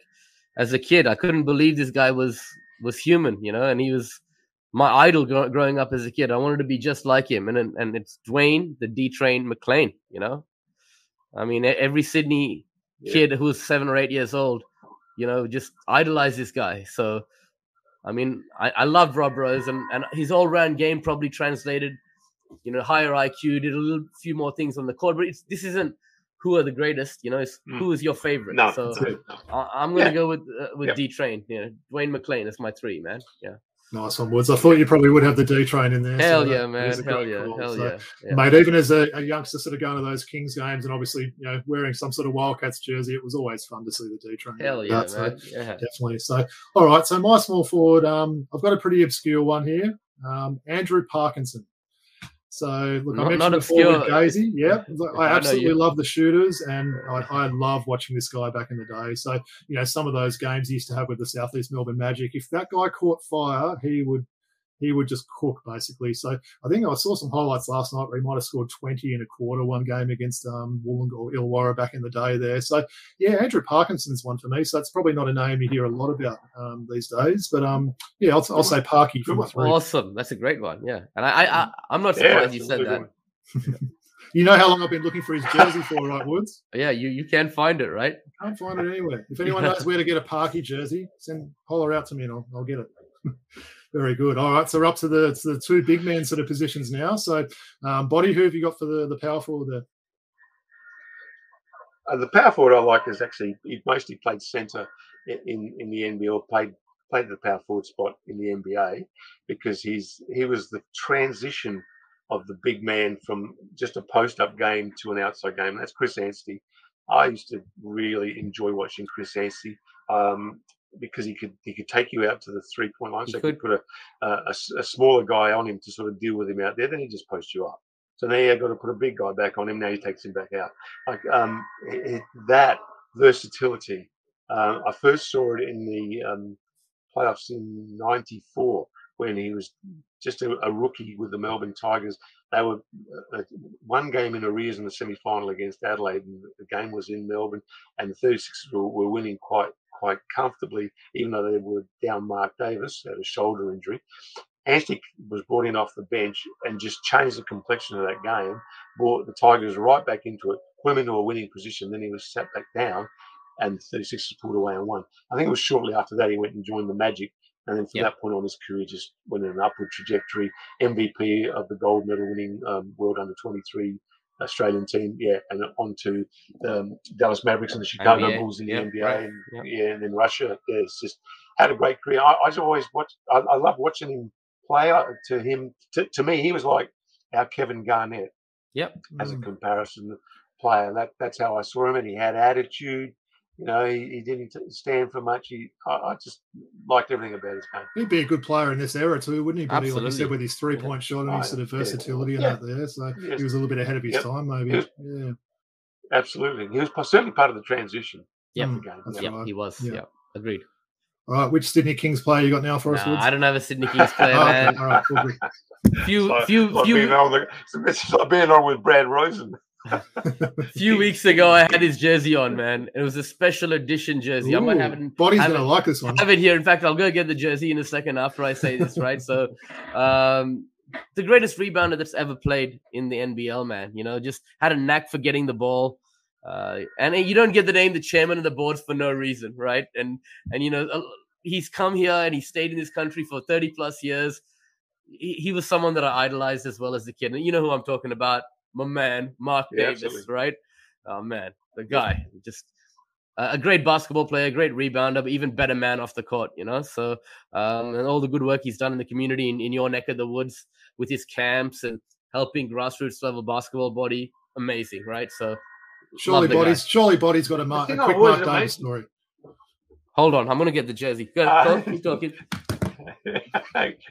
as a kid, I couldn't believe this guy was was human. You know, and he was my idol gro- growing up as a kid. I wanted to be just like him, and and- and it's Dwayne the D Train McClain. You know, I mean, e- every Sydney Yeah. kid who was seven or eight years old, you know, just idolized this guy. So, I mean, I, I loved Rob Rose, and, and his all round game probably translated, you know, higher IQ, did a little few more things on the court. But it's, this isn't who are the greatest, you know, it's Mm. who is your favorite. No, so no. I, I'm going to Yeah. go with uh, with Yeah. D Train. You know, Dwayne McClain is my three, man. Yeah. Nice one, Woods. I thought you probably would have the D train in there. Hell that yeah, man. Hell yeah. call. Hell So, yeah. yeah. Mate, even as a, a youngster sort of going to those Kings games and obviously, you know, wearing some sort of Wildcats jersey, it was always fun to see the D train. Hell yeah, So, man. Yeah. Definitely. So, all right. So, my small forward, um, I've got a pretty obscure one here. Um, Andrew Parkinson. So, look, Not- I mentioned before with. Gazy. Yeah, I I absolutely you. love the shooters, and I, I love watching this guy back in the day. So, you know, some of those games he used to have with the Southeast Melbourne Magic. If that guy caught fire, he would he would just cook basically. So I think I saw some highlights last night where he might have scored 20 in a quarter one game against um, Wollongong or Illawarra back in the day there. So yeah, Andrew Parkinson's one for me. So that's probably not a name you hear a lot about um, these days. But um, yeah, I'll, I'll say Parky for my three. Awesome. That's a great one. Yeah. And I, I, I I'm not Yeah, surprised you said that. You know how long I've been looking for his jersey for, right, Woods? Yeah, you, you can't find it, right? Can't find it anywhere. If anyone knows where to get a Parky jersey, send holler out to me and I'll, I'll get it. Very good. All right, so we're up to the to the two big man sort of positions now. So, um, Boti, who have you got for the the power forward there? Uh, the power forward I like is actually he mostly played centre in, in, the NBL, played played the power forward spot in the NBA because he's he was the transition of the big man from just a post up game to an outside game. That's Chris Anstey. I used to really enjoy watching Chris Anstey um, because he could he could take you out to the three point line. He So he could. could put a smaller guy on him to sort of deal with him out there. Then he just posts you up. So now you've got to put a big guy back on him. Now he takes him back out like um, it, it- that versatility. Uh, I first saw it in the um, playoffs in '94 when he was just a, a rookie with the Melbourne Tigers. They were uh, one game in arrears in the semi-final against Adelaide, and the game was in Melbourne, and the 36ers were, were winning quite quite comfortably, even though they were down Mark Davis had a shoulder injury. Anstey was brought in off the bench and just changed the complexion of that game, brought the Tigers right back into it, put them into a winning position. Then he was sat back down, and the 36ers pulled away and won. I think it was shortly after that he went and joined the Magic. And then from Yep. that point on, his career just went in an upward trajectory. MVP of the gold medal winning um, World Under 23 Australian team, yeah, and on to um, Dallas Mavericks and the Chicago NBA, Bulls in the yep, NBA, right, and yep. yeah, and then Russia. Yeah, it's just had a great career. I, I always watched. I, I love watching him play. Uh, To him, to, to me, he was like our Kevin Garnett Yep. as a Mm. comparison player. That that's how I saw him, and he had attitude. You know, he, he didn't stand for much. He, I, I just liked everything about his game. He'd be a good player in this era too, wouldn't he? Buddy? Like you said, with his three point shot and his sort of yeah. versatility and that there. So Yes. he was a little bit ahead of his Yep. time, maybe. Yes. Yeah. Absolutely, he was certainly part of the transition Yep. of the game. that's Yeah. Right. He was. Yeah. Yep. Agreed. All right, which Sydney Kings player you got now for us, Nah, I don't have a Sydney Kings player, Oh, okay. All right, cool, good. Few, Like- few, like being few, on the, it's like being on with Brad Rosen. few weeks ago, I had his jersey on, man. It was a special edition jersey. I might have it. Ooh, Boti's have gonna it- like this one. have it here. In fact, I'll go get the jersey in a second after I say this, right? So, um, the greatest rebounder that's ever played in the NBL, man. You know, just had a knack for getting the ball. Uh, and you don't get the name the chairman of the boards for no reason, right? And and you know, he's come here and he stayed in this country for 30 plus years. He, he was someone that I idolized as well as a kid. And you know who I'm talking about, my man, Mark Yeah, Davis, absolutely. right? Oh man, the guy just a a great basketball player, great rebounder, but even better man off the court, you know. So, um, and all the good work he's done in the community in, in your neck of the woods with his camps and helping grassroots level basketball Boti, amazing, right? So, Surely love the guy. Boti's surely Boti's got a, Mark, a quick Mark Davis story. hold on, I'm gonna get the jersey. Go, Uh, go keep talking.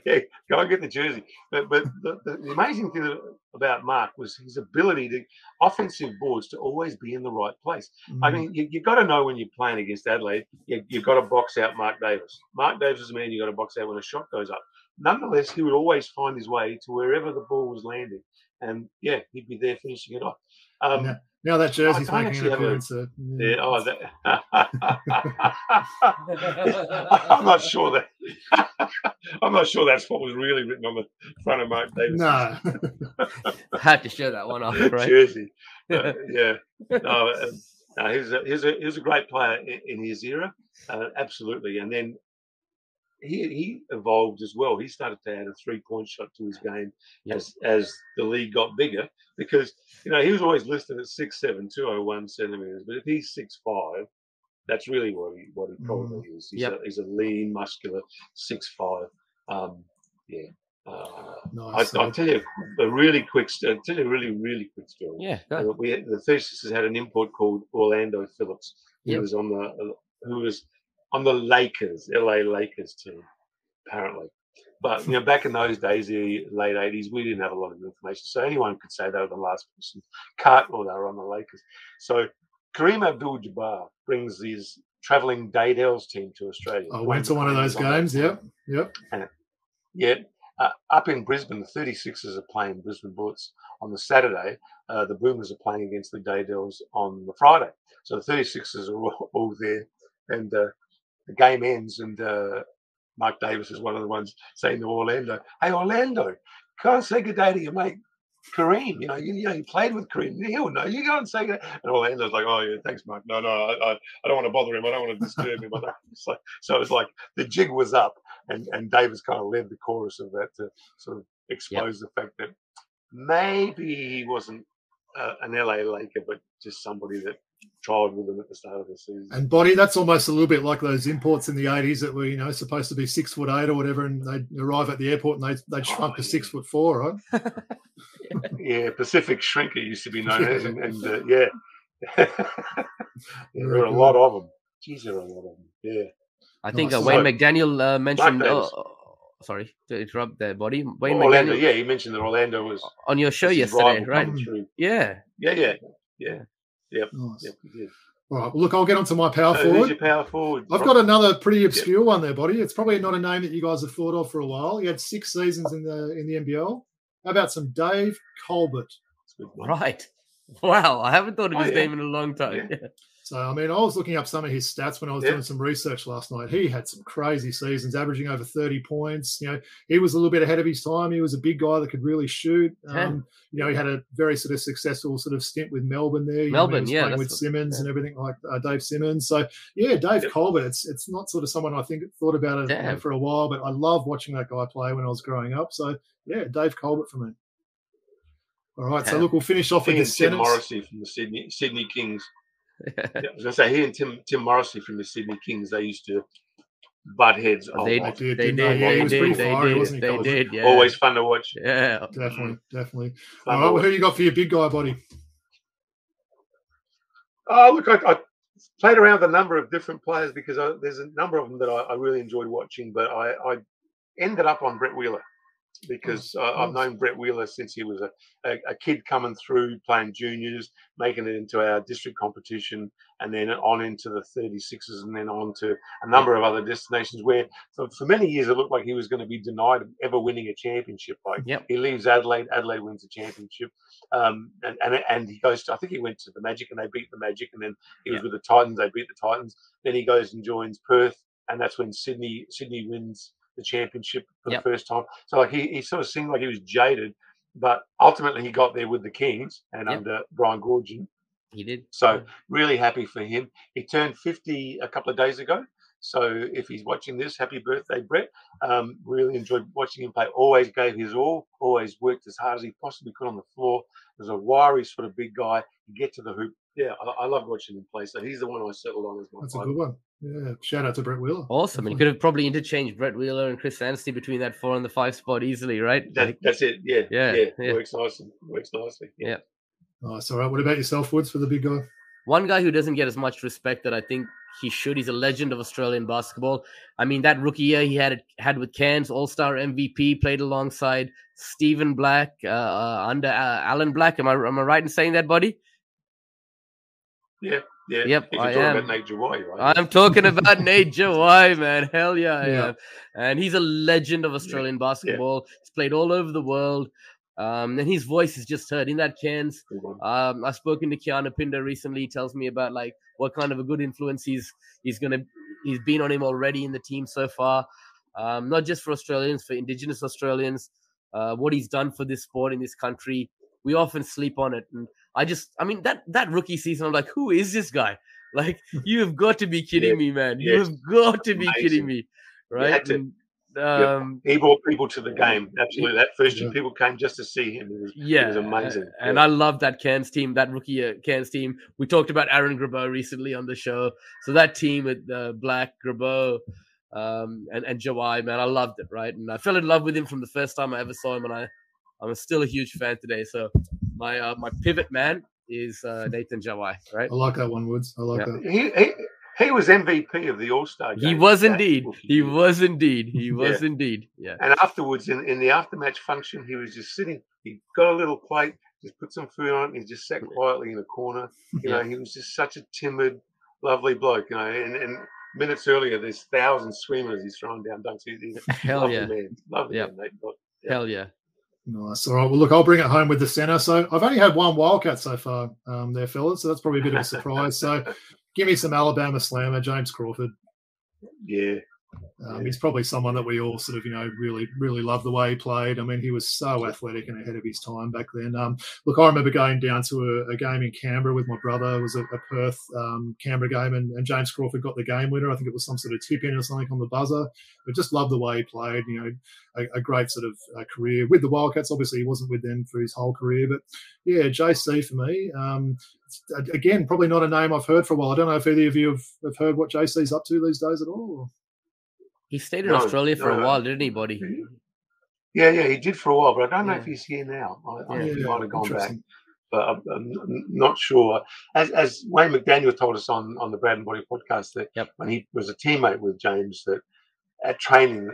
yeah, go and get the jersey. But but the, the, amazing thing about Mark was his ability to offensive boards to always be in the right place. Mm-hmm. I mean, you, you got to know when you're playing against Adelaide, you, you've got to box out Mark Davis. Mark Davis is a man you got to box out when a shot goes up. Nonetheless, he would always find his way to wherever the ball was landing, and yeah, he'd be there finishing it off. Um, now, now that jersey's don't making an actually a- appearance. yeah. yeah, oh, that, I'm not sure that I'm not sure that's what was really written on the front of Mark Davis' No. Had to show that one off, right? jersey. Uh, yeah, no, uh, no, he was a, he was a, he was a great player in, in his era, uh, absolutely. And then he he evolved as well. He started to add a three point shot to his game Yeah. as as the league got bigger because you know he was always listed at six seven, two oh one centimeters, but if he's six five. That's really what he what he probably is. He's, Yep. a, he's a lean, muscular six five. Um, yeah. Uh, Nice. I, I'll tell you a really quick. I'll tell you a really really quick story. Yeah, Uh, go. we had, the thesis has had an import called Orlando Phillips, who Yep. was on the uh, who was on the Lakers, LA Lakers team, apparently. But you know, back in those days, the late eighties, we didn't have a lot of information, so anyone could say they were the last person cut or they were on the Lakers. So Kareem Abdul-Jabbar brings his traveling Devils team to Australia. I went to one of those games. Yep. Yep. Yeah, uh, up in Brisbane, the 36ers are playing Brisbane Bullets on the Saturday. Uh, the Boomers are playing against the Devils on the Friday. So the 36ers are all, all there, and uh, the game ends, and uh, Mark Davis is one of the ones saying to Orlando, "Hey, Orlando, go and say good day to your mate." Kareem, you know, you, you know, you played with Kareem. He'll know. You go and say that. And Orlando's like, oh yeah, thanks, Mark. No, no, I, I, I don't want to bother him. I don't want to disturb him. So, so it's like the jig was up, and and Davis kind of led the chorus of that to sort of expose the fact that maybe he wasn't uh, an LA Laker, but just somebody that tried with them at the start of the season. And Boti, that's almost a little bit like those imports in the '80s that were, you know, supposed to be six foot eight or whatever, and they'd arrive at the airport and they they shrunk Oh, to yeah. six foot four, right? yeah, Pacific Shrinker used to be known as, and, and uh, yeah. yeah, there were a lot of them. Geez, there were a lot of them. Yeah. I think Nice. uh, Wayne So- McDaniel uh, mentioned. Oh, oh, sorry to interrupt there, buddy. Wayne Orlando, McDaniel yeah, he mentioned that Orlando was on your show yesterday, rival right? coming through. Yeah. Yeah, yeah, yeah. Nice. Yep, he did. All right. Well, look, I'll get onto my power So who's forward. your power forward? I've got another pretty obscure one there, buddy. It's probably not a name that you guys have thought of for a while. He had six seasons in the in the NBL. How about some Dave Colbert? Right. Wow. I haven't thought of Oh, his yeah. name in a long time. Yeah. So, I mean, I was looking up some of his stats when I was Yeah. doing some research last night. He had some crazy seasons, averaging over 30 points. You know, he was a little bit ahead of his time. He was a big guy that could really shoot. Yeah. Um, you know, he had a very sort of successful sort of stint with Melbourne there. You know, Melbourne, he was yeah, playing with what- Simmons yeah. and everything like uh, Dave Simmons. So, yeah, Dave Yep. Colbert. It's it's not sort of someone I think thought about it you know, for a while, but I love watching that guy play when I was growing up. So, yeah, Dave Colbert for me. All right, so look, we'll finish off with Tim. Morrissey from the Sydney Sydney Kings. Yeah, I was going to say he and Tim Tim Morrissey from the Sydney Kings. They used to butt heads. a they, lot. did, they didn't did, they? Yeah, he was pretty did, they did, wasn't he, they Colbert? did, yeah. Always fun to watch. Yeah. Definitely, mm. definitely. Fun All well, who you got for your big guy, buddy? Oh, look, I, I played around with a number of different players because I, there's a number of them that I, I really enjoyed watching, but I, I ended up on Brett Wheeler because uh, I've known Brett Wheeler since he was a, a, a kid coming through playing juniors, making it into our district competition, and then on into the 36ers, and then on to a number of other destinations where for, for many years it looked like he was going to be denied ever winning a championship. Like Yep. he leaves Adelaide, Adelaide wins a championship, um, and, and and he goes to I think he went to the Magic and they beat the Magic, and then he was with the Titans, they beat the Titans. Then he goes and joins Perth, and that's when Sydney Sydney wins the championship for Yep. the first time. So like he, he sort of seemed like he was jaded, but ultimately he got there with the Kings and Yep. under Brian Goorjian. He did. So really happy for him. He turned 50 a couple of days ago. So if he's watching this, happy birthday, Brett. Um, really enjoyed watching him play. Always gave his all. Always worked as hard as he possibly could on the floor. Was a wiry sort of big guy. He'd get to the hoop. Yeah, I, I love watching him play. So he's the one I settled on as my That's a good one. Yeah, shout out to Brett Wheeler. Awesome. And you could have probably interchanged Brett Wheeler and Chris Anstey between that four and the five spot easily, right? That, Like, that's it. Yeah, Yeah, yeah, yeah. Works nicely. Works nicely. Yeah. Nice. All right. What about yourself, Woods, for the big guy? One guy who doesn't get as much respect that I think he should. He's a legend of Australian basketball. I mean, that rookie year he had had with Cairns, All Star MVP, played alongside Stephen Black uh, uh, under uh, Alan Black. Am I am I right in saying that, buddy? Yeah, yeah. Yep, If you're I talking am. about Nate Jawai, right? I'm talking about Nate Jawai, man. Hell yeah, I Yeah. am. And he's a legend of Australian basketball. He's played all over the world. Um, and his voice is just heard in that Cairns. Um, I've spoken to Keanu Pinder recently. He tells me about like what kind of a good influence he's he's gonna he's been on him already in the team so far. Um, not just for Australians, for Indigenous Australians. Uh, what he's done for this sport in this country, we often sleep on it. And I just, I mean, that that rookie season, I'm like, who is this guy? Like, you have got to be kidding Yeah. me, man. You've got to be Amazing. kidding me, right? Had to. And, um, He brought people to the game. Absolutely. That first year, people came just to see him. It was, Yeah, was amazing. And Yeah. I love that Cairns team, that rookie uh, Cairns team. We talked about Aaron Grabau recently on the show. So that team with uh, Black, Grabau, um, and, and Jawai, man, I loved it, right? And I fell in love with him from the first time I ever saw him, and I, I'm still a huge fan today. So my uh, my pivot man is uh, Nathan Jawai, right? I like that one, Woods. I like Yeah. that. he, he, he was MVP of the All Star game. He was that indeed. He was indeed. He was indeed. Yeah. And afterwards, in, in the aftermatch function, he was just sitting. He got a little plate, just put some food on it, and he just sat quietly in a corner. You know, he was just such a timid, lovely bloke. You know, and, and minutes earlier, there's thousands swimmers he's throwing down dunks. He's, he's a Hell lovely yeah. man, lovely Yeah. man. Nate. But Hell yeah. Nice. All right. Well, look, I'll bring it home with the center. So I've only had one Wildcat so far, um, there, fellas. So that's probably a bit of a surprise. So give me some Alabama slammer, James Crawford. yeah, Um, Yeah. He's probably someone that we all sort of, you know, really, really love the way he played. I mean, he was so athletic and ahead of his time back then. Um, look, I remember going down to a, a game in Canberra with my brother. It was a, a Perth um, Canberra game, and, and James Crawford got the game winner. I think it was some sort of tip in or something on the buzzer. But just loved the way he played. You know, a, a great sort of uh, career with the Wildcats. Obviously, he wasn't with them for his whole career, but yeah, JC for me. Again, probably not a name I've heard for a while. I don't know if either of you have, have heard what JC's up to these days at all. Or? He stayed in No, Australia for a while, didn't he, buddy? yeah, yeah. He did for a while, but I don't know Yeah. if he's here now. I, I Yeah. think he might have gone back. but I'm, I'm not sure. As, as Wayne McDaniel told us on, on the Brad and Boti podcast that Yep. when he was a teammate with James, that at training,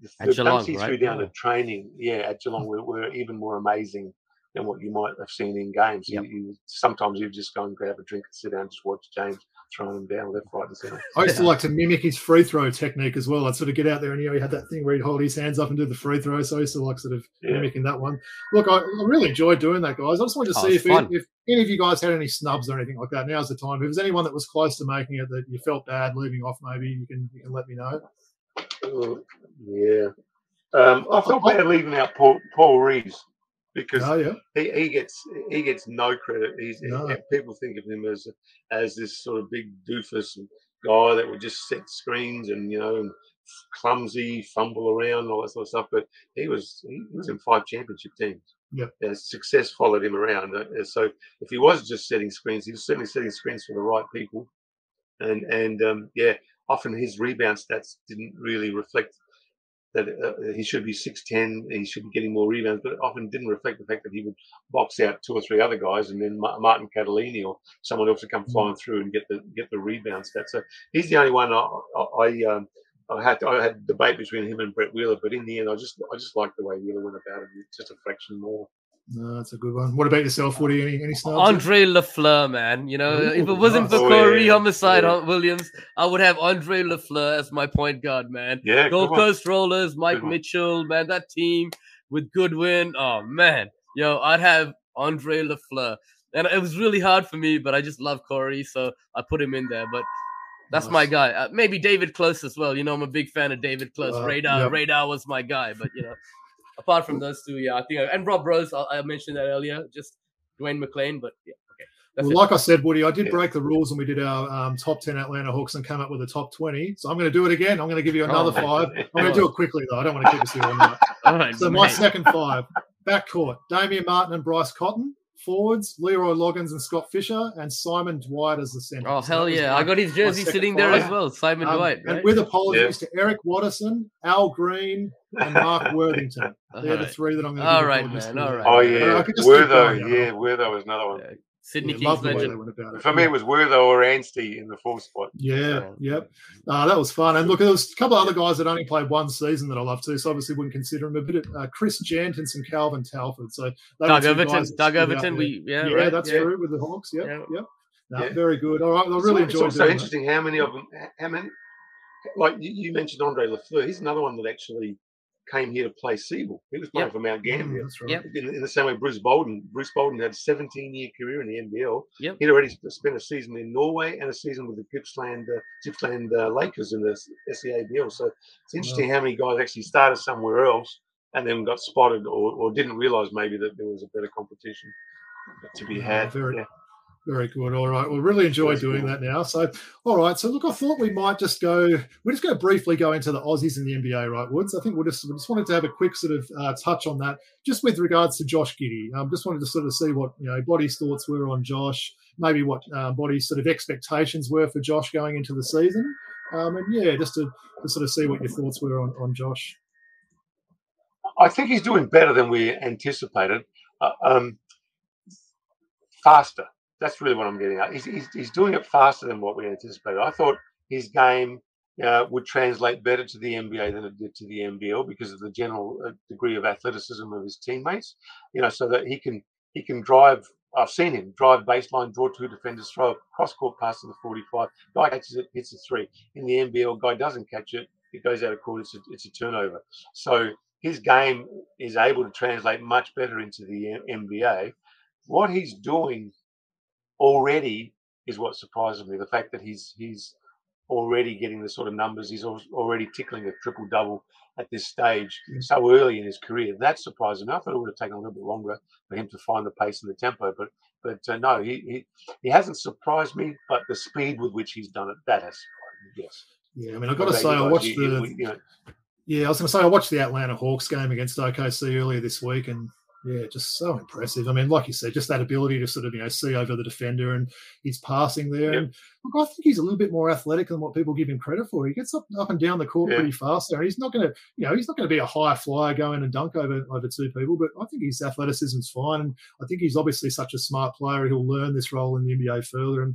the, At the Geelong, dunks he right? threw down Yeah. at training, yeah, at Geelong mm. were, were even more amazing than what you might have seen in games. Yep. You, you, sometimes you just go and grab a drink and sit down and just watch James throwing them down left, right, and centre. I used to like to mimic his free throw technique as well. I'd sort of get out there and you know he had that thing where he'd hold his hands up and do the free throw. So I used to like sort of Yeah. mimicking that one. Look, I, I really enjoyed doing that, guys. I just wanted to Oh, see if, fun. if any of you guys had any snubs or anything like that. Now's the time. If there's anyone that was close to making it that you felt bad leaving off, maybe you can you can let me know. Uh, yeah. Um, I felt bad leaving out Paul, Paul Reeves because Oh yeah, he, he gets he gets no credit. He's No. people think of him as as this sort of big doofus guy that would just set screens and you know and clumsy, fumble around, all that sort of stuff. But he was he was in five championship teams. Yep. And success followed him around. Uh, So if he was just setting screens, he was certainly setting screens for the right people. And and um, yeah, often his rebound stats didn't really reflect that uh, he should be 6'10, he should be getting more rebounds, but it often didn't reflect the fact that he would box out two or three other guys and then Ma- Martin Cattalini or someone else would come flying through and get the get the rebound stat. So he's the only one I, I, I, um, I had I had debate between him and Brett Wheeler, but in the end, I just I just liked the way Wheeler went about it, just a fraction more. No, that's a good one. What about yourself, Woody? Any any snubs? Andre Lafleur, man. You know, if it wasn't for nice. Oh, Corey yeah, Homicide yeah. Williams, I would have Andre Lafleur as my point guard, man. Yeah, good Gold one. Coast Rollers, Mike Good one. Mitchell, man, that team with Goodwin. Oh man, yo, I'd have Andre Lafleur, and it was really hard for me, but I just love Corey, so I put him in there. But that's my guy. Uh, maybe David Close as well. You know, I'm a big fan of David Close. Uh, Radar, yep. Radar was my guy, but you know, apart from those two, yeah, I think, and Rob Rose, I, I mentioned that earlier. Just Dwayne McClain, but yeah, okay. Well, it. like I said, Woody, I did Yeah. break the rules when we did our um, top 10 Atlanta Hawks and come up with a top 20. So I'm going to do it again. I'm going to give you another Oh. five. I'm going to do it quickly, though. I don't want to keep us here all night. All right, So my second five backcourt Damian Martin and Bryce Cotton. Forwards Leroy Loggins and Scott Fisher, and Simon Dwight as the center. Oh So hell that yeah! my- I got his jersey second sitting there five. as well. Simon um, Dwight, And with apologies to Eric Watterson, Al Green, and Mark Worthington. They're the three that I'm going to All give right, man, all right. Oh I yeah, could just Wertho, yeah. yeah, Wertho was another one. Yeah. Sydney Yeah, Kings love the way legend. they went about it. For me, it was Wertho or Anstey in the fourth spot. Yeah, yep. Uh, that was fun. And look, there was a couple of other guys that only played one season that I love too, so obviously wouldn't consider him a bit. Of, uh, Chris Jantons and Calvin Talford. So Doug Overton. Doug Overton. We yeah, yeah, right, that's yeah. true with the Hawks. Yep, Yeah. yep. No, Yeah. Very good. All right, I really al- it's enjoyed also doing that. interesting how many of them, how many, like you, you mentioned Andre Lafleur. He's another one that actually came here to play SEABL. He was playing Yep. for Mount Mm, Gambier. that's right. Yep. In, in the same way, Bruce Bolden. Bruce Bolden had a 17 year career in the NBL. Yep. He'd already spent a season in Norway and a season with the Gippsland, uh, Gippsland uh, Lakers in the SEABL. So it's interesting how many guys actually started somewhere else and then got spotted or, or didn't realize maybe that there was a better competition to be Yeah, had. very- Yeah. Very good. All right. Well, really enjoy That's doing cool. that now. So, all right. So, look, I thought we might just go. We're just going to briefly go into the Aussies in the NBA, right, Woods? I think we'll just we just wanted to have a quick sort of uh, touch on that, just with regards to Josh Giddey. Um, just wanted to sort of see what you know Boti's thoughts were on Josh, maybe what uh, Boti's sort of expectations were for Josh going into the season, um, and yeah, just to, to sort of see what your thoughts were on, on Josh. I think he's doing better than we anticipated. Uh, um, faster. That's really what I'm getting at. He's, he's, he's doing it faster than what we anticipated. I thought his game uh, would translate better to the NBA than it did to the NBL because of the general uh, degree of athleticism of his teammates. You know, so that he can he can drive. I've seen him drive baseline, draw two defenders, throw a cross court pass to the 45. Guy catches it, hits a three. In the NBL, guy doesn't catch it, it goes out of court. It's a, it's a turnover. So his game is able to translate much better into the NBA. What he's doing already is what surprises me. The fact that he's he's already getting the sort of numbers, he's already tickling a triple double at this stage so early in his career. That surprises me. I thought it would have taken a little bit longer for him to find the pace and the tempo, but but uh, no, he, he he hasn't surprised me. But the speed with which he's done it, that has surprised me. Yes. Yeah, I mean, I've got to say, I watched You- the you- you know, Yeah, I was going to say I watched the Atlanta Hawks game against OKC earlier this week, and yeah, just so impressive. I mean, like you said, just that ability to sort of you know see over the defender and his passing there. Yep. And look, I think he's a little bit more athletic than what people give him credit for. He gets up up and down the court Yeah. pretty fast there, he's not going to you know he's not going to be a high flyer going and dunk over over two people. But I think his athleticism's fine, and I think he's obviously such a smart player. He'll learn this role in the NBA further, and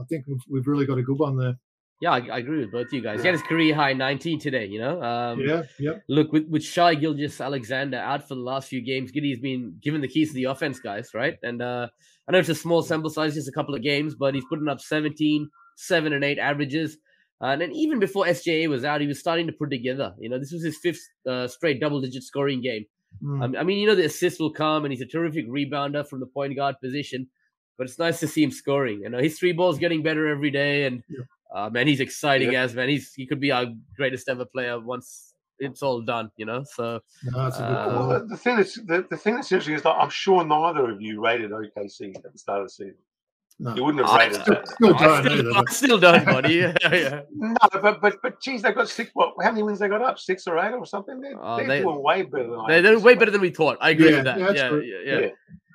I think we've, we've really got a good one there. Yeah, I, I agree with both you guys. He had his career high 19 today. You know. Um, yeah, yep. Look, with, with Shai Gilgeous-Alexander out for the last few games, Giddey's been given the keys to the offense, guys, right? And uh, I know it's a small sample size, just a couple of games, but he's putting up 17, 7, and 8 averages. Uh, and then even before SGA was out, he was starting to put together. You know, this was his fifth uh, straight double digit scoring game. Mm. Um, I mean, you know, the assists will come, and he's a terrific rebounder from the point guard position. But it's nice to see him scoring. You know, his three ball's getting better every day, and Yeah. Uh, man, he's exciting Yeah. as man. He's he could be our greatest ever player once it's all done. You know, so No, that's a good Uh. Well, the, the thing that's the, the thing that's interesting is that I'm sure neither of you rated OKC at the start of the season. No. You wouldn't have I rated Still, that. still I don't still, either. I still don't, buddy. Yeah, yeah. No, but but but geez, they got six. What? How many wins they got up? Six or eight or something? They're, Uh, they're they- doing way better than I. They, they're way better than we thought. I agree Yeah, with that. yeah, Yeah, that's yeah, yeah, Yeah.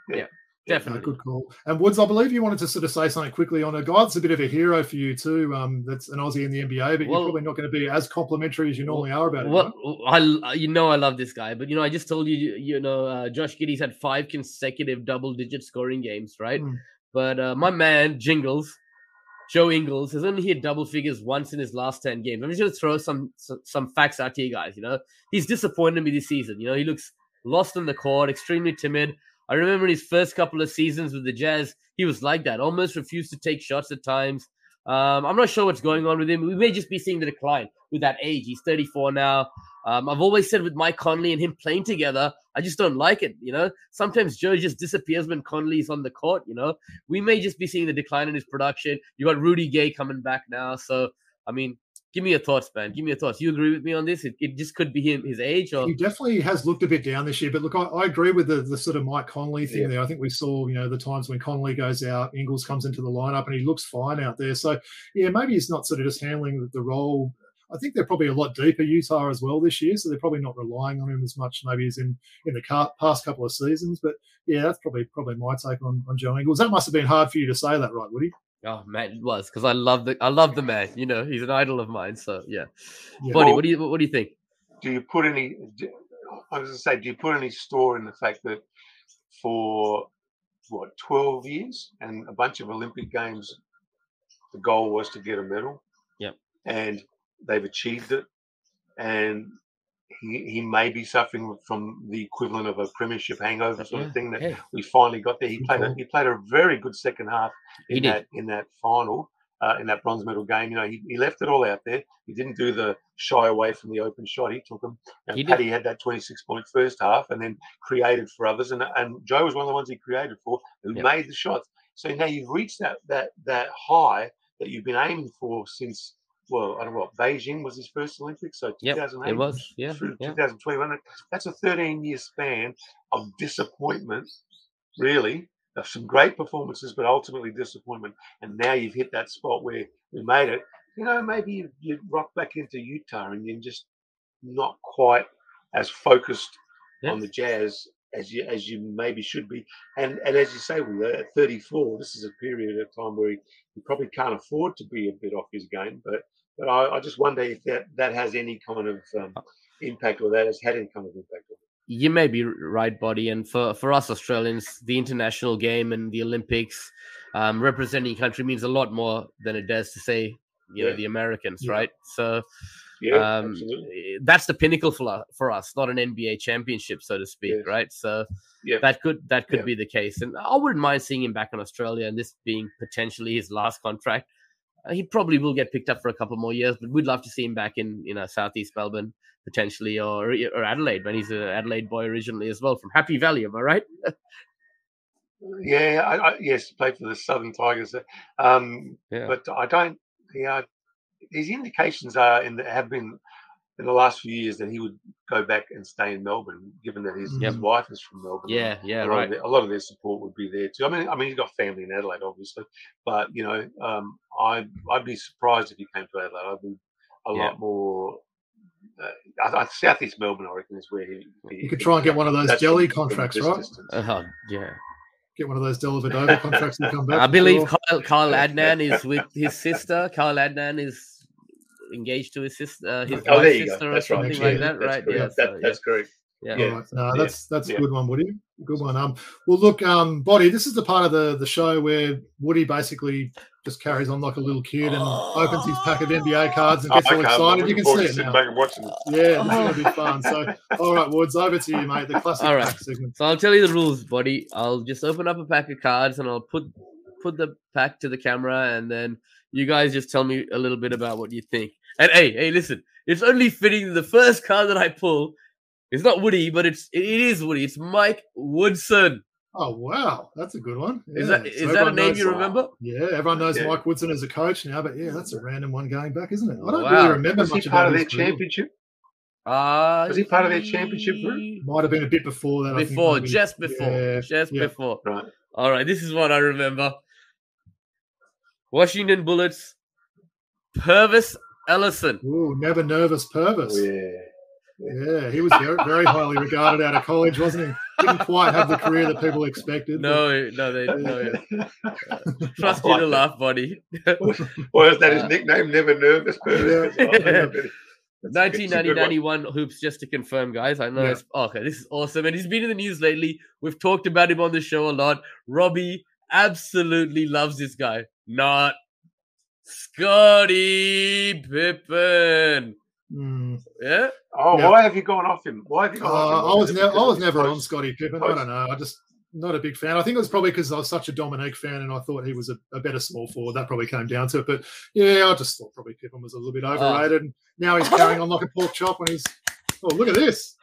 No, definitely. good call. And Woods, I believe you wanted to sort of say something quickly on a guy that's a bit of a hero for you too. Um, that's an Aussie in the NBA, but Well- you're probably not going to be as complimentary as you normally are about it. Well, I you know I love this guy, but you know I just told you you know uh, Josh Giddey's had five consecutive double-digit scoring games, right? Hmm. But uh, my man Jingles, Joe Ingles, has only hit double figures once in his last ten games. I'm just gonna throw some some, some facts out to you guys. You know he's disappointed me this season. You know he looks lost in the court, extremely timid. I remember his first couple of seasons with the Jazz, he was like that, almost refused to take shots at times. Um, I'm not sure what's going on with him. We may just be seeing the decline with that age. He's 34 now. Um, I've always said with Mike Conley and him playing together, I just don't like it. You know, sometimes Joe just disappears when Conley's on the court. You know, we may just be seeing the decline in his production. You got Rudy Gay coming back now, so I mean, give me your thoughts, man. Give me your thoughts. You agree with me on this? It, it just could be him, his age, or He definitely has looked a bit down this year, but look, I, I agree with the, the sort of Mike Conley thing Yeah. there. I think we saw, you know, the times when Conley goes out, Ingles comes into the lineup, and he looks fine out there. So, yeah, maybe he's not sort of just handling the, the role. I think they're probably a lot deeper Utah as well this year, so they're probably not relying on him as much maybe as in in the car, past couple of seasons. But yeah, that's probably probably my take on, on Joe Ingles. That must have been hard for you to say that, right, Woody? Oh man, it was because I love the I love the man. You know, he's an idol of mine. So yeah, Yeah. buddy, Well- what do you what do you think? do you put any? do- I was going to say, do you put any store in the fact that for what twelve years and a bunch of Olympic games. The goal was to get a medal. Yep. And they've achieved it, and he, he may be suffering from the equivalent of a premiership hangover sort Yeah, of thing that hey, we finally got there. He played a, he played a very good second half in that in that final. Uh, in that bronze medal game, you know, he, he left it all out there. He didn't do the shy away from the open shot. He took them. And He did. Paddy had that 26 point first half and then created for others. And and Joe was one of the ones he created for who Yep. made the shots. So now you've reached that that that high that you've been aiming for since well, I don't know what Beijing was his first Olympics, so Yep, 2008 it was. Yeah, through yeah. 2021. That's a 13 year span of disappointment, really, of some great performances, but ultimately disappointment. And now you've hit that spot where we made it. You know, maybe you, you rock back into Utah and you're just not quite as focused Yeah. on the Jazz as you as you maybe should be. And and as you say, we at uh, 34, this is a period of time where he, he probably can't afford to be a bit off his game. But but I, I just wonder if that that has any kind of um, impact or that has had any kind of impact. on You may be right, buddy. And for, for us Australians, the international game and the Olympics, um, representing country means a lot more than it does to say, you know, the Americans, Yeah. right? So Yeah, um, eh, that's the pinnacle for, us- for us, not an NBA championship, so to speak, Yes. right? So Yeah. that could that could Yeah. be the case, and I wouldn't mind seeing him back in Australia, and this being potentially his last contract. Uh, he probably will get picked up for a couple more years, but we'd love to see him back in you know Southeast Melbourne potentially, or or Adelaide when he's an Adelaide boy originally as well from Happy Valley. Am I right? Yeah, I, I, yes, played for the Southern Tigers. Um, Yeah. but I don't. Yeah, these indications are in the, have been in the last few years that he would go back and stay in Melbourne, given that his, his wife is from Melbourne. Yeah, yeah, a lot, right. of their, a lot of their support would be there too. I mean, I mean, he's got family in Adelaide, obviously, but you know, um, I I'd be surprised if he came to Adelaide. I'd be a Yeah. lot more. Uh, I, I, Southeast Melbourne, I reckon, is where he. he You could try and get one of those jelly from- from contracts, right? distance. Oh, yeah. Get one of those Dellavedova contracts and come back. I believe Sure. Kyle, Kyle Adnam is with his sister. Kyle Adnam is engaged to his sister, uh, his Oh, there wife's you go. sister, or That's right. something Yeah, like that, That's right? correct. Yeah, That- so, that's correct. yeah. Yeah. All right. No, that's that's Yeah. a good one, Woody. Good one. Um, well, look, um, Boti, this is the part of the the show where Woody basically just carries on like a little kid and opens his pack of NBA cards and Oh, gets all excited. You can forward see it now. back and watching it. Yeah, this is gonna be fun. So, all right, Woods, over to you, mate. The classic All right. pack segment. So I'll tell you the rules, buddy. I'll just open up a pack of cards and I'll put put the pack to the camera, and then you guys just tell me a little bit about what you think. And hey, hey, listen, it's only fitting the first card that I pull. It's not Woody, but it's it is Woody. It's Mike Woodson. Oh wow, that's a good one. Is Yeah, that is so that a everyone name knows- you remember? Yeah, everyone knows Yeah. Mike Woodson as a coach now, but yeah, that's a random one going back, isn't it? I don't Wow. really remember Was he much part about of his their career. championship? Uh, Was he part of their championship group? Might have been a bit before that. I think, Before, just before, Yeah, just yeah. before. Right. All right, this is what I remember. Washington Bullets, Purvis Ellison. Ooh, never nervous Purvis. Oh, yeah. Yeah, he was very, very highly regarded out of college, wasn't he? Didn't quite have the career that people expected. but- No, no, they no. Trust you to laugh, buddy. Well, is that his nickname? Never nervous. Yeah. That's- 1990 it's a good one. 91 hoops, just to confirm, guys. I know Yeah. it's oh, okay. This is awesome, and he's been in the news lately. We've talked about him on the show a lot. Robbie absolutely loves this guy. Not Scottie Pippen. Hmm. Yeah, Oh, Yeah. why have you gone off him? Why have you gone off him? Uh, I was Is it never, I was he's never on close? Scottie Pippen. I don't know. I just not a big fan. I think it was probably because I was such a Dominique fan, and I thought he was a, a better small forward. That probably came down to it. But yeah, I just thought probably Pippen was a little bit Ah. overrated. And now he's carrying on like a pork chop when he's. Oh, look at this!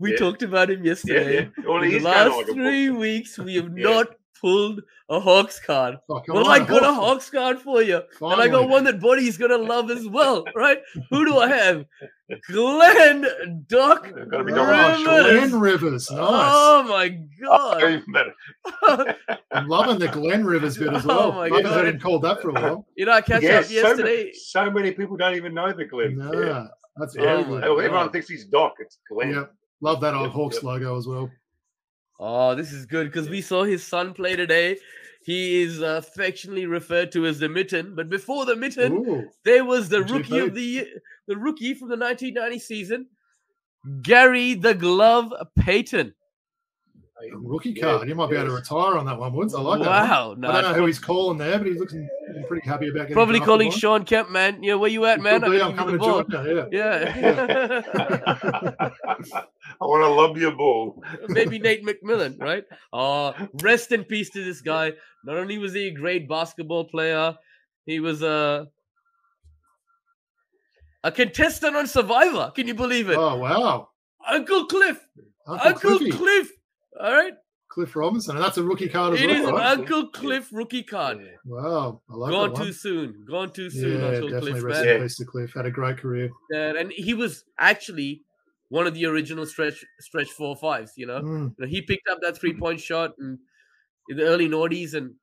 we Yeah. talked about him yesterday. yeah. Well, In the last like three weeks, we have Yeah. not pulled a Hawks card. Oh, Well, on, I got a Hawks. Hawks card for you. And I got one that Buddy's gonna love as well, right? Who do I have? Glenn Doc They've got to be Oh, going on short. Rivers. Glenn Rivers, oh nice. Oh my Oh, god! even better. I'm loving the Glenn Rivers bit as Oh well. my I've God. heard him called that for a while. you know, I catch Yes, up so many, yesterday. so many people don't even know the Glenn. Nah, Yeah. that's Oh very my good. Oh, God. everyone thinks he's Doc. It's Glenn. Yeah, love that old Yep, Hawks yep. logo as well. Oh, this is good because we saw his son play today. He is uh, affectionately referred to as the mitten, but before the mitten, Ooh, there was the rookie of the year, the rookie from the 1990 season, Gary the Glove Payton. Rookie card. You might be able to retire on that one, Woods. I like that. wow. No, I don't know who he's calling there, but he's looking, looking pretty happy about getting probably calling one. Shawn Kemp, man. Yeah, where you at, He man? be. I'm I'm coming to you the join. Yeah. Yeah. I want to love your ball. Maybe Nate McMillan, right? Uh, rest in peace to this guy. Not only was he a great basketball player, he was a a contestant on Survivor. Can you believe it? Oh wow, Uncle Cliff. Uncle, Uncle Cliffy. Cliff. All right. Cliff Robinson, and that's a rookie card as It well. is an right? Uncle Cliff rookie card. Wow, I like Gone that too soon. Gone too soon, yeah, Uncle definitely Cliff, rest man. in peace to Cliff. Had a great career. Yeah, and he was actually one of the original stretch stretch four fives. You know, Mm. You know, he picked up that three point shot and in the early noughties and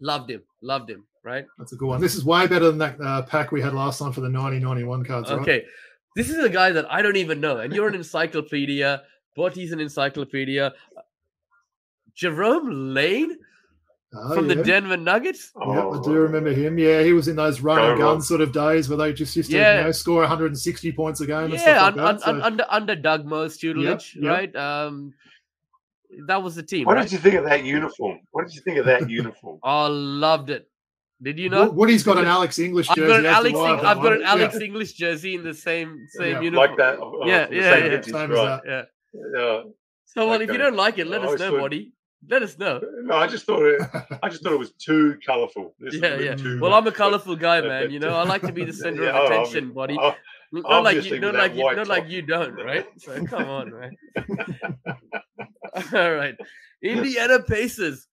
loved him, loved him. Right? That's a good one. This is way better than that uh, pack we had last time for the 1991 cards. right? Okay, this is a guy that I don't even know, and you're an encyclopedia. Boti's an encyclopedia. Jerome Lane Oh, from yeah. the Denver Nuggets. Yeah, I do remember him. Yeah, he was in those run and Go gun sort of days where they just used to Yeah. you know, score 160 points a game and Yeah, stuff un, like un, that. so- under under Doug Moe's tutelage, yep. right? Um, that was the team. What right? did you think of that uniform? What did you think of that uniform? Oh, loved it. Did you know? Woody's got an Alex English I've jersey. got an Alex. I Eng- got I've got an Alex Yeah. English jersey in the same same Yeah, uniform. like that? oh, Yeah, the yeah, same yeah. vintage, Same as that. Yeah. Yeah. So well, if you don't like it, let I us know, thought- buddy. Let us know. No, I just thought it. I just thought it was too colourful. This Yeah, yeah. too Well, much, I'm a colourful guy, man. You know, I like to be the center Yeah, of oh, attention, buddy. oh, Not like you, not like you, white not like you don't, right? So come on, man. All right, Indiana Pacers.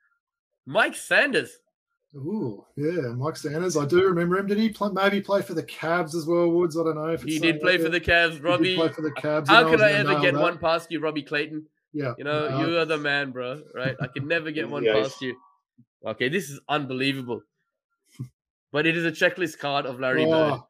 Mike Sanders. Ooh, yeah, Mike Sanders. I do remember him. Did he play, maybe play for the Cavs as well, Woods? I don't know if He did uh, play that for there. the Cavs, He did Robbie. play for the Cavs. How could I ever get that. one past you, Robbie Clayton? Yeah, You know, uh, you are the man, bro. Right? I could never get one Yes. past you. Okay, this is unbelievable. But it is a checklist card of Larry Bird.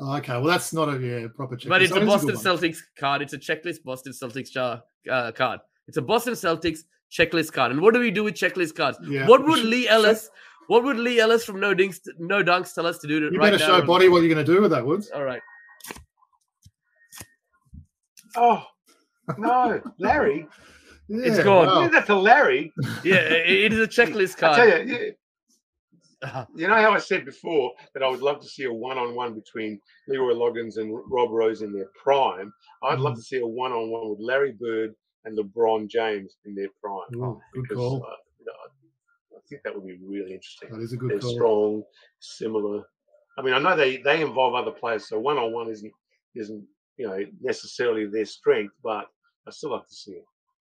oh, okay, well that's not a yeah proper check. But it's So a it is Boston good one. Celtics card. It's a checklist Boston Celtics jar, uh, card. It's a Boston Celtics checklist card. And what do we do with checklist cards? Yeah. What would Lee Ellis? What would Lee Ellis from No Dinks, No Dunks tell us to do to, You right better now? show Boti what you're going to do with that, Woods. All right. Oh no, Larry! Yeah, It's gone. wow. You did that to Larry. Yeah, it- is a checklist I tell you, you, you know how I said before that I would love to see a one-on-one between Leroy Loggins and Rob Rose in their prime. I'd love Mm. to see a one-on-one with Larry Bird and LeBron James in their prime. Ooh, good because call. uh, you know, I think that would be really interesting. That is a good They're call. strong, similar. I mean, I know they they involve other players, so one-on-one isn't isn't you know necessarily their strength, but I still like to see it.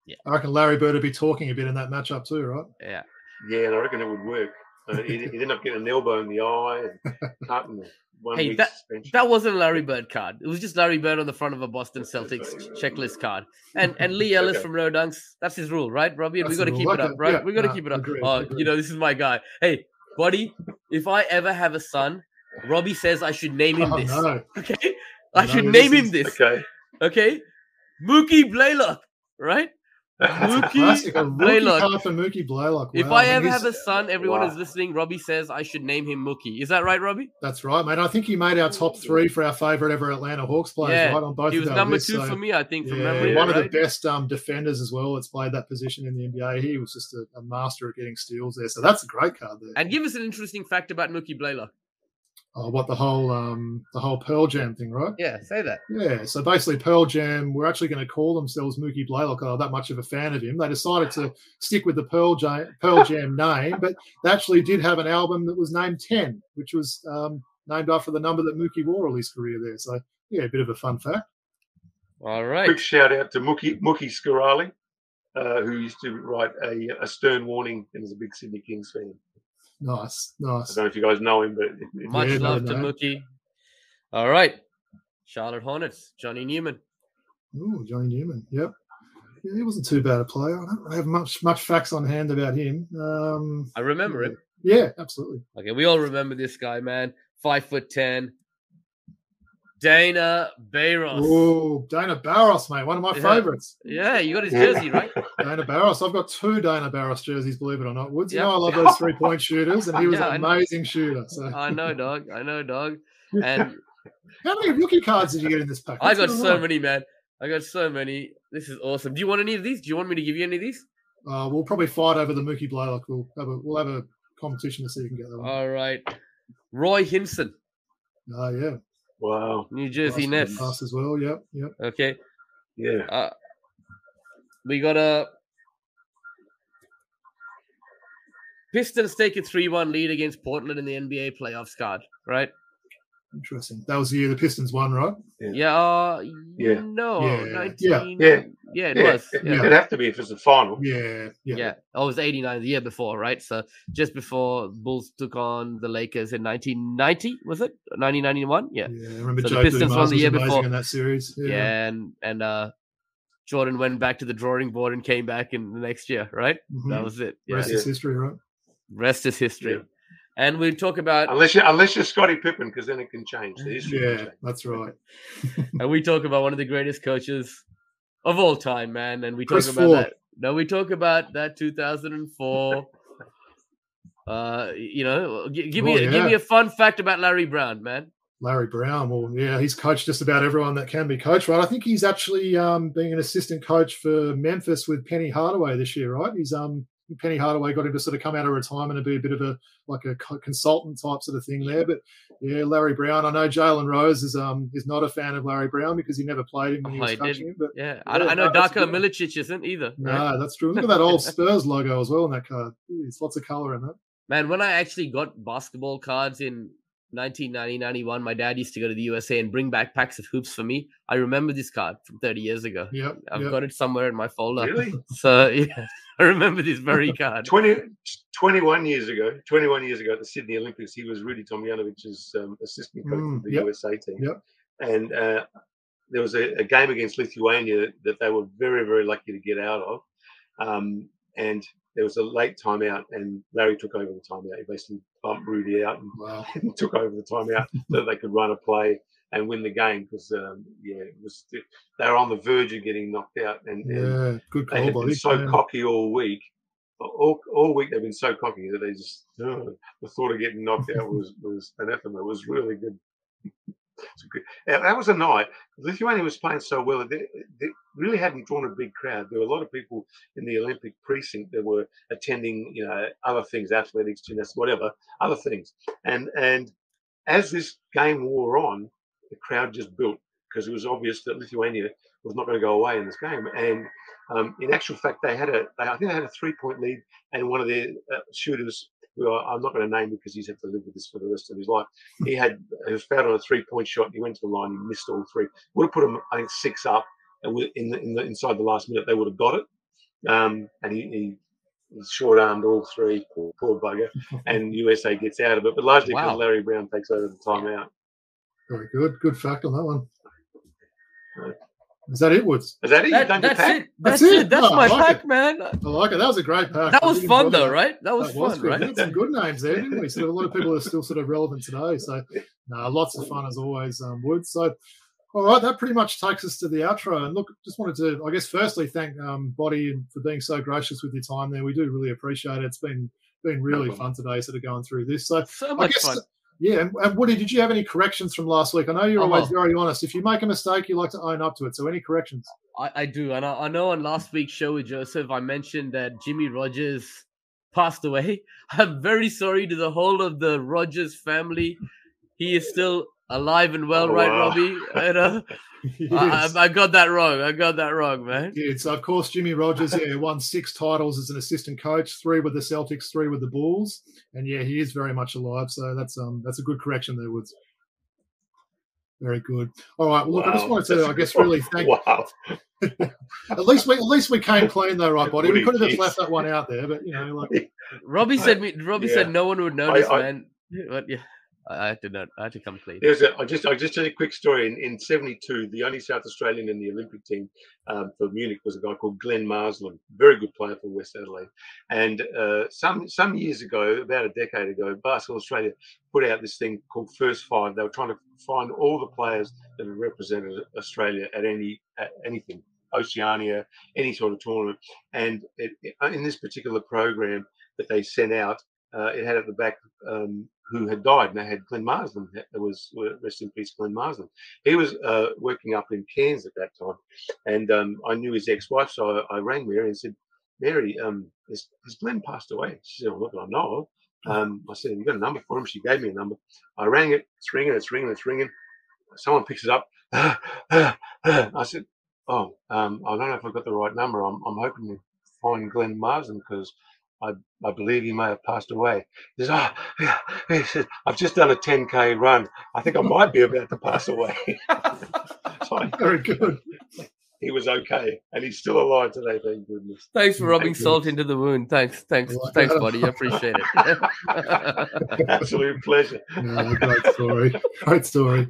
Yeah, I reckon Larry Bird would be talking a bit in that matchup too, right? Yeah. Yeah, and I reckon it would work. Uh, he, he'd end up getting an elbow in the eye and cutting one Hey, that- suspension. That wasn't a Larry Bird card. It was just Larry Bird on the front of a Boston Celtics checklist card. And and Lee Ellis Okay. from No Dunks, that's his rule, right, Robbie? And we got to keep rule. it up, right? yeah, we got to nah, keep it up. agreed, oh, agreed. you know, this is my guy. Hey, buddy, if I ever have a son, Robbie says I should name him Oh, this. no. Okay? I No, should name is- him this. okay. Okay? Mookie Blaylock, right? Mookie. Blaylock. card for Mookie Blaylock. If I ever have a son, everyone Wow. is listening. Robbie says I should name him Mookie. Is that right, Robbie? That's right, mate. I think he made our top three for our favourite ever Atlanta Hawks players, Yeah, right? On both He was number lists, two so- for me, I think, from Yeah, memory. one of the best um, defenders as well that's played that position in the NBA. He was just a, a master at getting steals there. So that's a great card there. And give us an interesting fact about Mookie Blaylock. Oh, what the whole um, the whole Pearl Jam thing, right? Yeah, say that. Yeah. So basically, Pearl Jam were actually going to call themselves Mookie Blaylock. Oh, that much of a fan of him. They decided to stick with the Pearl Jam, Pearl Jam name, but they actually did have an album that was named Ten, which was um, named after the number that Mookie wore all his career there. So yeah, a bit of a fun fact. All right. Quick shout out to Mookie Mookie Scarali, uh, who used to write a, a stern warning and is a big Sydney Kings fan. Nice, nice. I don't know if you guys know him, but it- it- Much Yeah, no, love to no. Mookie. All right. Charlotte Hornets, Johnny Newman. Ooh, Johnny Newman. Yep. Yeah, he wasn't too bad a player. I don't have much much facts on hand about him. Um, I remember him. yeah, absolutely. Okay, we all remember this guy, man. Five foot ten. Dana Barros. Oh, Dana Barros, mate, one of my Yeah. favorites. Yeah, you got his jersey, right? Dana Barros. I've got two Dana Barros jerseys, believe it or not. Woods, you Yeah. know I love those three point shooters, and he was Yeah, an amazing shooter. So, I know, dog. I know, dog. And how many rookie cards did you get in this pack? I got so on? many, man. I got so many. This is awesome. Do you want any of these? Do you want me to give you any of these? Uh, we'll probably fight over the Mookie Blaylock. We'll have a we'll have a competition to see who can get that one. All right. Roy Hinson, Ah, yeah. Wow. New Jersey Nets. Pass as well. Yep. Yep. Okay. Yeah. Uh, we got a Pistons take a 3 1 lead against Portland in the NBA playoffs card, right? Interesting. That was the year the Pistons won, right? Yeah. Yeah. Uh, Yeah. No. Yeah. 19, Yeah. Yeah, it yeah. was. It, Yeah. would have to be if it's a final. Yeah. Yeah. Yeah. Oh, it was 89 the year before, right? So just before Bulls took on the Lakers in 1990, was it? 1991? Yeah. Yeah. I remember So the Pistons Dumars won the year before. in that series. Yeah. Yeah. and and uh Jordan went back to the drawing board and came back in the next year, right? Mhm. That was it. Yeah. Rest Yeah. is history, right? Rest is history. Yeah. And we talk about Unless you unless you're Scottie Pippen, because then it can change. The history can Yeah, change. that's right. and we talk about one of the greatest coaches of all time, man. And we talk Chris about Ford. that. No, we talk about that 2004. uh, you know, gi- give me Oh, a, give me a fun fact about Larry Brown, man. Larry Brown. Well, yeah, he's coached just about everyone that can be coached, right? I think he's actually um, being an assistant coach for Memphis with Penny Hardaway this year, right? He's um Penny Hardaway got him to sort of come out of retirement and be a bit of a like a consultant type sort of thing there. But yeah, Larry Brown. I know Jalen Rose is um is not a fan of Larry Brown because he never played him when he Oh, was he coaching him. But Yeah, I, Yeah, I know no, that's Darko. Milicic isn't either. no, right? that's true. Look at that old Spurs logo as well in that card. It's lots of color in that. Man, when I actually got basketball cards in 1990, 91, my dad used to go to the USA and bring back packs of hoops for me. I remember this card from 30 years ago. Yep. I've yep. got it somewhere in my folder. Really? So, yeah, I remember this very card. 20, 21 years ago, 21 years ago at the Sydney Olympics, he was Rudy Tomjanovich's um, assistant coach Mm, of the yep, USA team. yep. And uh, there was a, a game against Lithuania that they were very, very lucky to get out of. Um, and there was a late timeout, and Larry took over the timeout. He basically bumped Rudy out and Wow. took over the timeout so that they could run a play and win the game because, um, yeah, it was they were on the verge of getting knocked out. And, and Yeah. Good they call, have been buddy. so Yeah. cocky all week. All, all week they've been so cocky that they just ugh, the thought of getting knocked out was was anathema. It was really good. Good- that was a night. Lithuania was playing so well. They, they really hadn't drawn a big crowd. There were a lot of people in the Olympic precinct that were attending, you know, other things, athletics, gymnastics, whatever, other things. And and as this game wore on, the crowd just built because it was obvious that Lithuania was not going to go away in this game. And um, in actual fact, they had a, they, I think they had a three point lead, and one of their uh, shooters, who I, I'm not going to name because he's had to live with this for the rest of his life, he had he was fouled on a three point shot. And he went to the line, he missed all three. Would have put him, I think, six up, and in the, in the inside the last minute, they would have got it. Um, and he, he short armed all three, poor, poor bugger, and USA gets out of it. But largely because Larry Brown takes over the timeout. Very good. Good fact on that one. Is that it, Woods? Is that it? That, that's it. That's, That's it. it. That's No, my I like pack, it. man. I like it. That was a great pack. That was fun, though, that. right? That was That was fun, good. We right? had some good names there, didn't we? Sort of a lot of people are still sort of relevant today. So, no, lots of fun as always, um, Woods. So, all right, that pretty much takes us to the outro. And look, just wanted to, I guess, firstly thank um, Body for being so gracious with your time there. We do really appreciate it. It's been been really problem. fun today, sort of going through this. So, So I guess, fun. Yeah. And, and Woody, did you have any corrections from last week? I know you're Oh, always very honest. If you make a mistake, you like to own up to it. So, any corrections? I, I do, and I, I know on last week's show with Joseph, I mentioned that Jimmy Rogers passed away. I'm very sorry to the whole of the Rogers family. He is still alive and well, Oh, right, wow. Robbie? You know? Yes. I, I, I got that wrong. I got that wrong, man. Yeah, so of course Jimmy Rogers, yeah, won six titles as an assistant coach, three with the Celtics, three with the Bulls, and yeah, he is very much alive. So that's um that's a good correction there, Woods. Very good. All right. Well, look, I just Wow. wanted to, I guess, really thank. Wow. At least we, at least we came clean though, right, buddy? We could have just left that one out there, but you know, like, Robbie said me. Robbie Yeah. said no one would notice, I- man. But yeah, I, had to not. I had to come clean. There's a, I just I just tell a quick story. In, in '72, the only South Australian in the Olympic team um, for Munich was a guy called Glenn Marsland, very good player for West Adelaide. And uh, some some years ago, about a decade ago, Basketball Australia put out this thing called First Five. They were trying to find all the players that have represented Australia at any at anything, Oceania, any sort of tournament. And it- in this particular program that they sent out, uh, it had at the back um, who had died, and they had Glenn Marsden. There was rest in peace, Glenn Marsden. He was uh, working up in Cairns at that time, and um, I knew his ex-wife, so I, I rang Mary and said, Mary, um, has, has Glenn passed away? She said, well, not that I know. Um, I said, you got a number for him? She gave me a number. I rang it. It's ringing. It's ringing. It's ringing. Someone picks it up. I said, oh, um, I don't know if I've got the right number. I'm, I'm hoping to find Glenn Marsden because I, I believe he may have passed away. He says, oh, yeah. he says, I've just done a 10K run. I think I might be about to pass away. Very good he was okay, and he's still alive today. Thank goodness. Thanks for rubbing Thank salt into the wound. Thanks, thanks, thanks, buddy. I appreciate it. Absolute pleasure. Yeah, great story. Great story.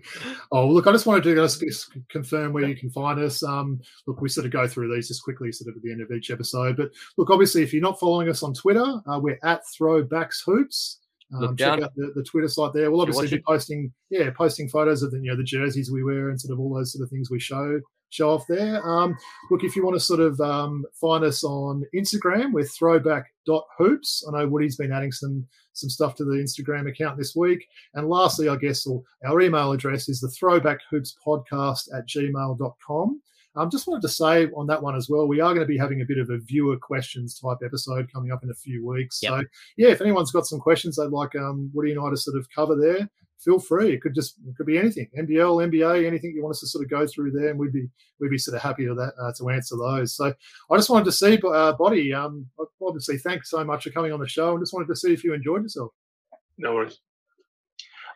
Oh, look, I just wanted to just confirm where you can find us. Um, look, we sort of go through these just quickly, sort of at the end of each episode. But look, obviously, if you're not following us on Twitter, uh, we're at Throwbacks Hoops. Um, check out the, the Twitter site there. We'll obviously be posting, yeah, posting photos of the you know the jerseys we wear and sort of all those sort of things we show show off there. Um, look, if you want to sort of um, find us on Instagram, we're throwback.hoops. I know Woody's been adding some some stuff to the Instagram account this week. And lastly, I guess our email address is the throwbackhoopspodcast at gmail.com. Um, just wanted to say on that one as well, we are going to be having a bit of a viewer questions type episode coming up in a few weeks. Yep. So, yeah, if anyone's got some questions they'd like um, Woody and I to sort of cover there, feel free. It could just it could be anything, NBL, NBA, anything you want us to sort of go through there, and we'd be we'd be sort of happy to that uh, to answer those. So I just wanted to see, uh, Boti, um, obviously, thanks so much for coming on the show, and just wanted to see if you enjoyed yourself. No worries.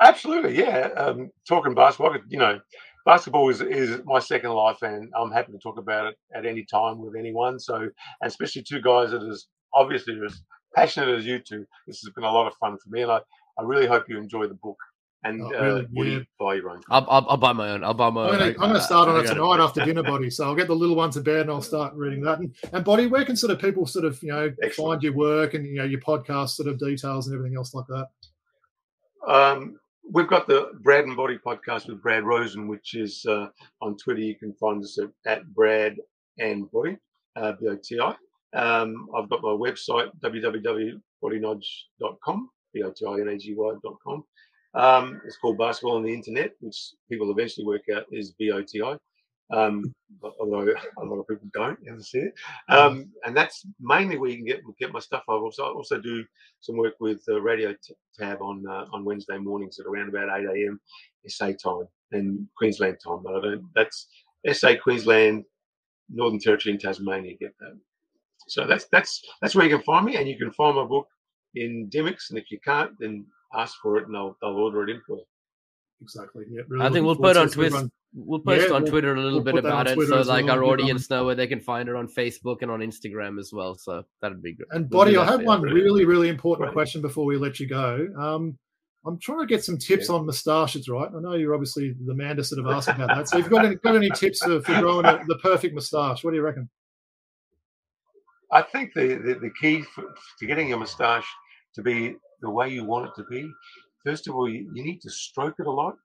Absolutely, yeah. Um, talking basketball, you know, basketball is, is my second life, and I'm happy to talk about it at any time with anyone. So, especially two guys that is obviously as passionate as you two. This has been a lot of fun for me, and I, I really hope you enjoy the book and oh, really, uh, yeah. buy your own? I'll, I'll, I'll, buy my own. I'll buy my I'm own. Gonna, I'm going to start on it tonight after dinner, Boti. So I'll get the little one to bed and I'll start reading that. And, and Boti, where can sort of people sort of you know Excellent. find your work and you know your podcast sort of details and everything else like that? Um, we've got the Brad and Boti podcast with Brad Rosen, which is uh, on Twitter. You can find us at, at Brad and Boti, uh, B O T I. Um, I've got my website www.botinagy.com, B O T I N A G Y.com. Um, it's called Basketball on the Internet, which people eventually work out is BOTI. Um, although a lot of people don't ever see it. Um, and that's mainly where you can get get my stuff. I also also do some work with the radio t- tab on uh, on Wednesday mornings at around about 8 a.m. SA time and Queensland time. But I don't. That's SA Queensland, Northern Territory, and Tasmania. Get that. So that's that's that's where you can find me, and you can find my book in Dymocks. And if you can't, then ask for it and they'll, they'll order it in for you. Exactly. Yeah. Really I think we'll put on Twitter. We'll post yeah, on Twitter a little we'll bit about it, so like well. our audience know where they can find it on Facebook and on Instagram as well. So that'd be good. And Boti, I have one really, really important right. question before we let you go. Um, I'm trying to get some tips yeah. on moustaches, right? I know you're obviously the man to sort of ask about that. So, if you've got any, got any tips for, for growing a, the perfect moustache, what do you reckon? I think the, the, the key for, to getting your moustache to be the way you want it to be, first of all, you, you need to stroke it a lot.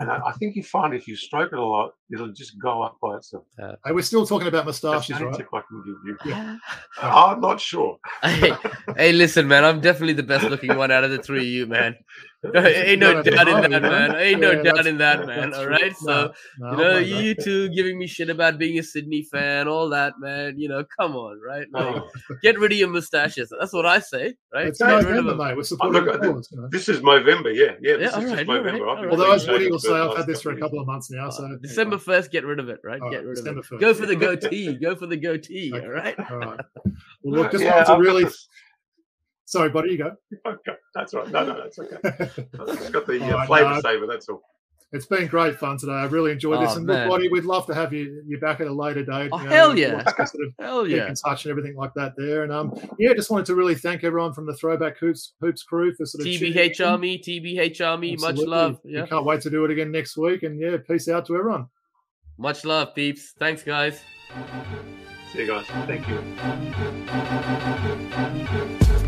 And I, I, think you find if you stroke it a lot, it'll just go up by itself. Uh, hey, we're still talking about moustaches, right? Tip I can give you. Yeah. I'm not sure. hey, hey, listen, man, I'm definitely the best looking one out of the three of you, man. Ain't no doubt in that, man. Ain't no doubt in that, man. All right. So, you know, you two giving me shit about being a Sydney fan, all that, man. You know, come on, right? Like, get rid of your mustaches. That's what I say, right? It's November, mate. We're supporting oh, look, This is November, yeah. Yeah, this is right, November. Right, Although, as Woody will say, I've had this for a couple of months now. So December 1st, get rid of it, right? Get rid of it. Go for the goatee. Go for the goatee, all right? All right. Well, look, this yeah, wanted to really. Sorry, buddy, you go. Okay, that's right. No, no, that's okay. it's got the uh, flavour no, saver. That's all. It's been great fun today. I really enjoyed oh, this. And look, buddy, we'd love to have you you back at a later date. Oh, you know, hell yeah! Sort of hell yeah! in touch and everything like that there. And um, yeah, just wanted to really thank everyone from the Throwback Hoops Hoops crew for sort of TBH Army, TBH Army. Much love. Yeah, we can't wait to do it again next week. And yeah, peace out to everyone. Much love, peeps. Thanks, guys. See you guys. Thank you.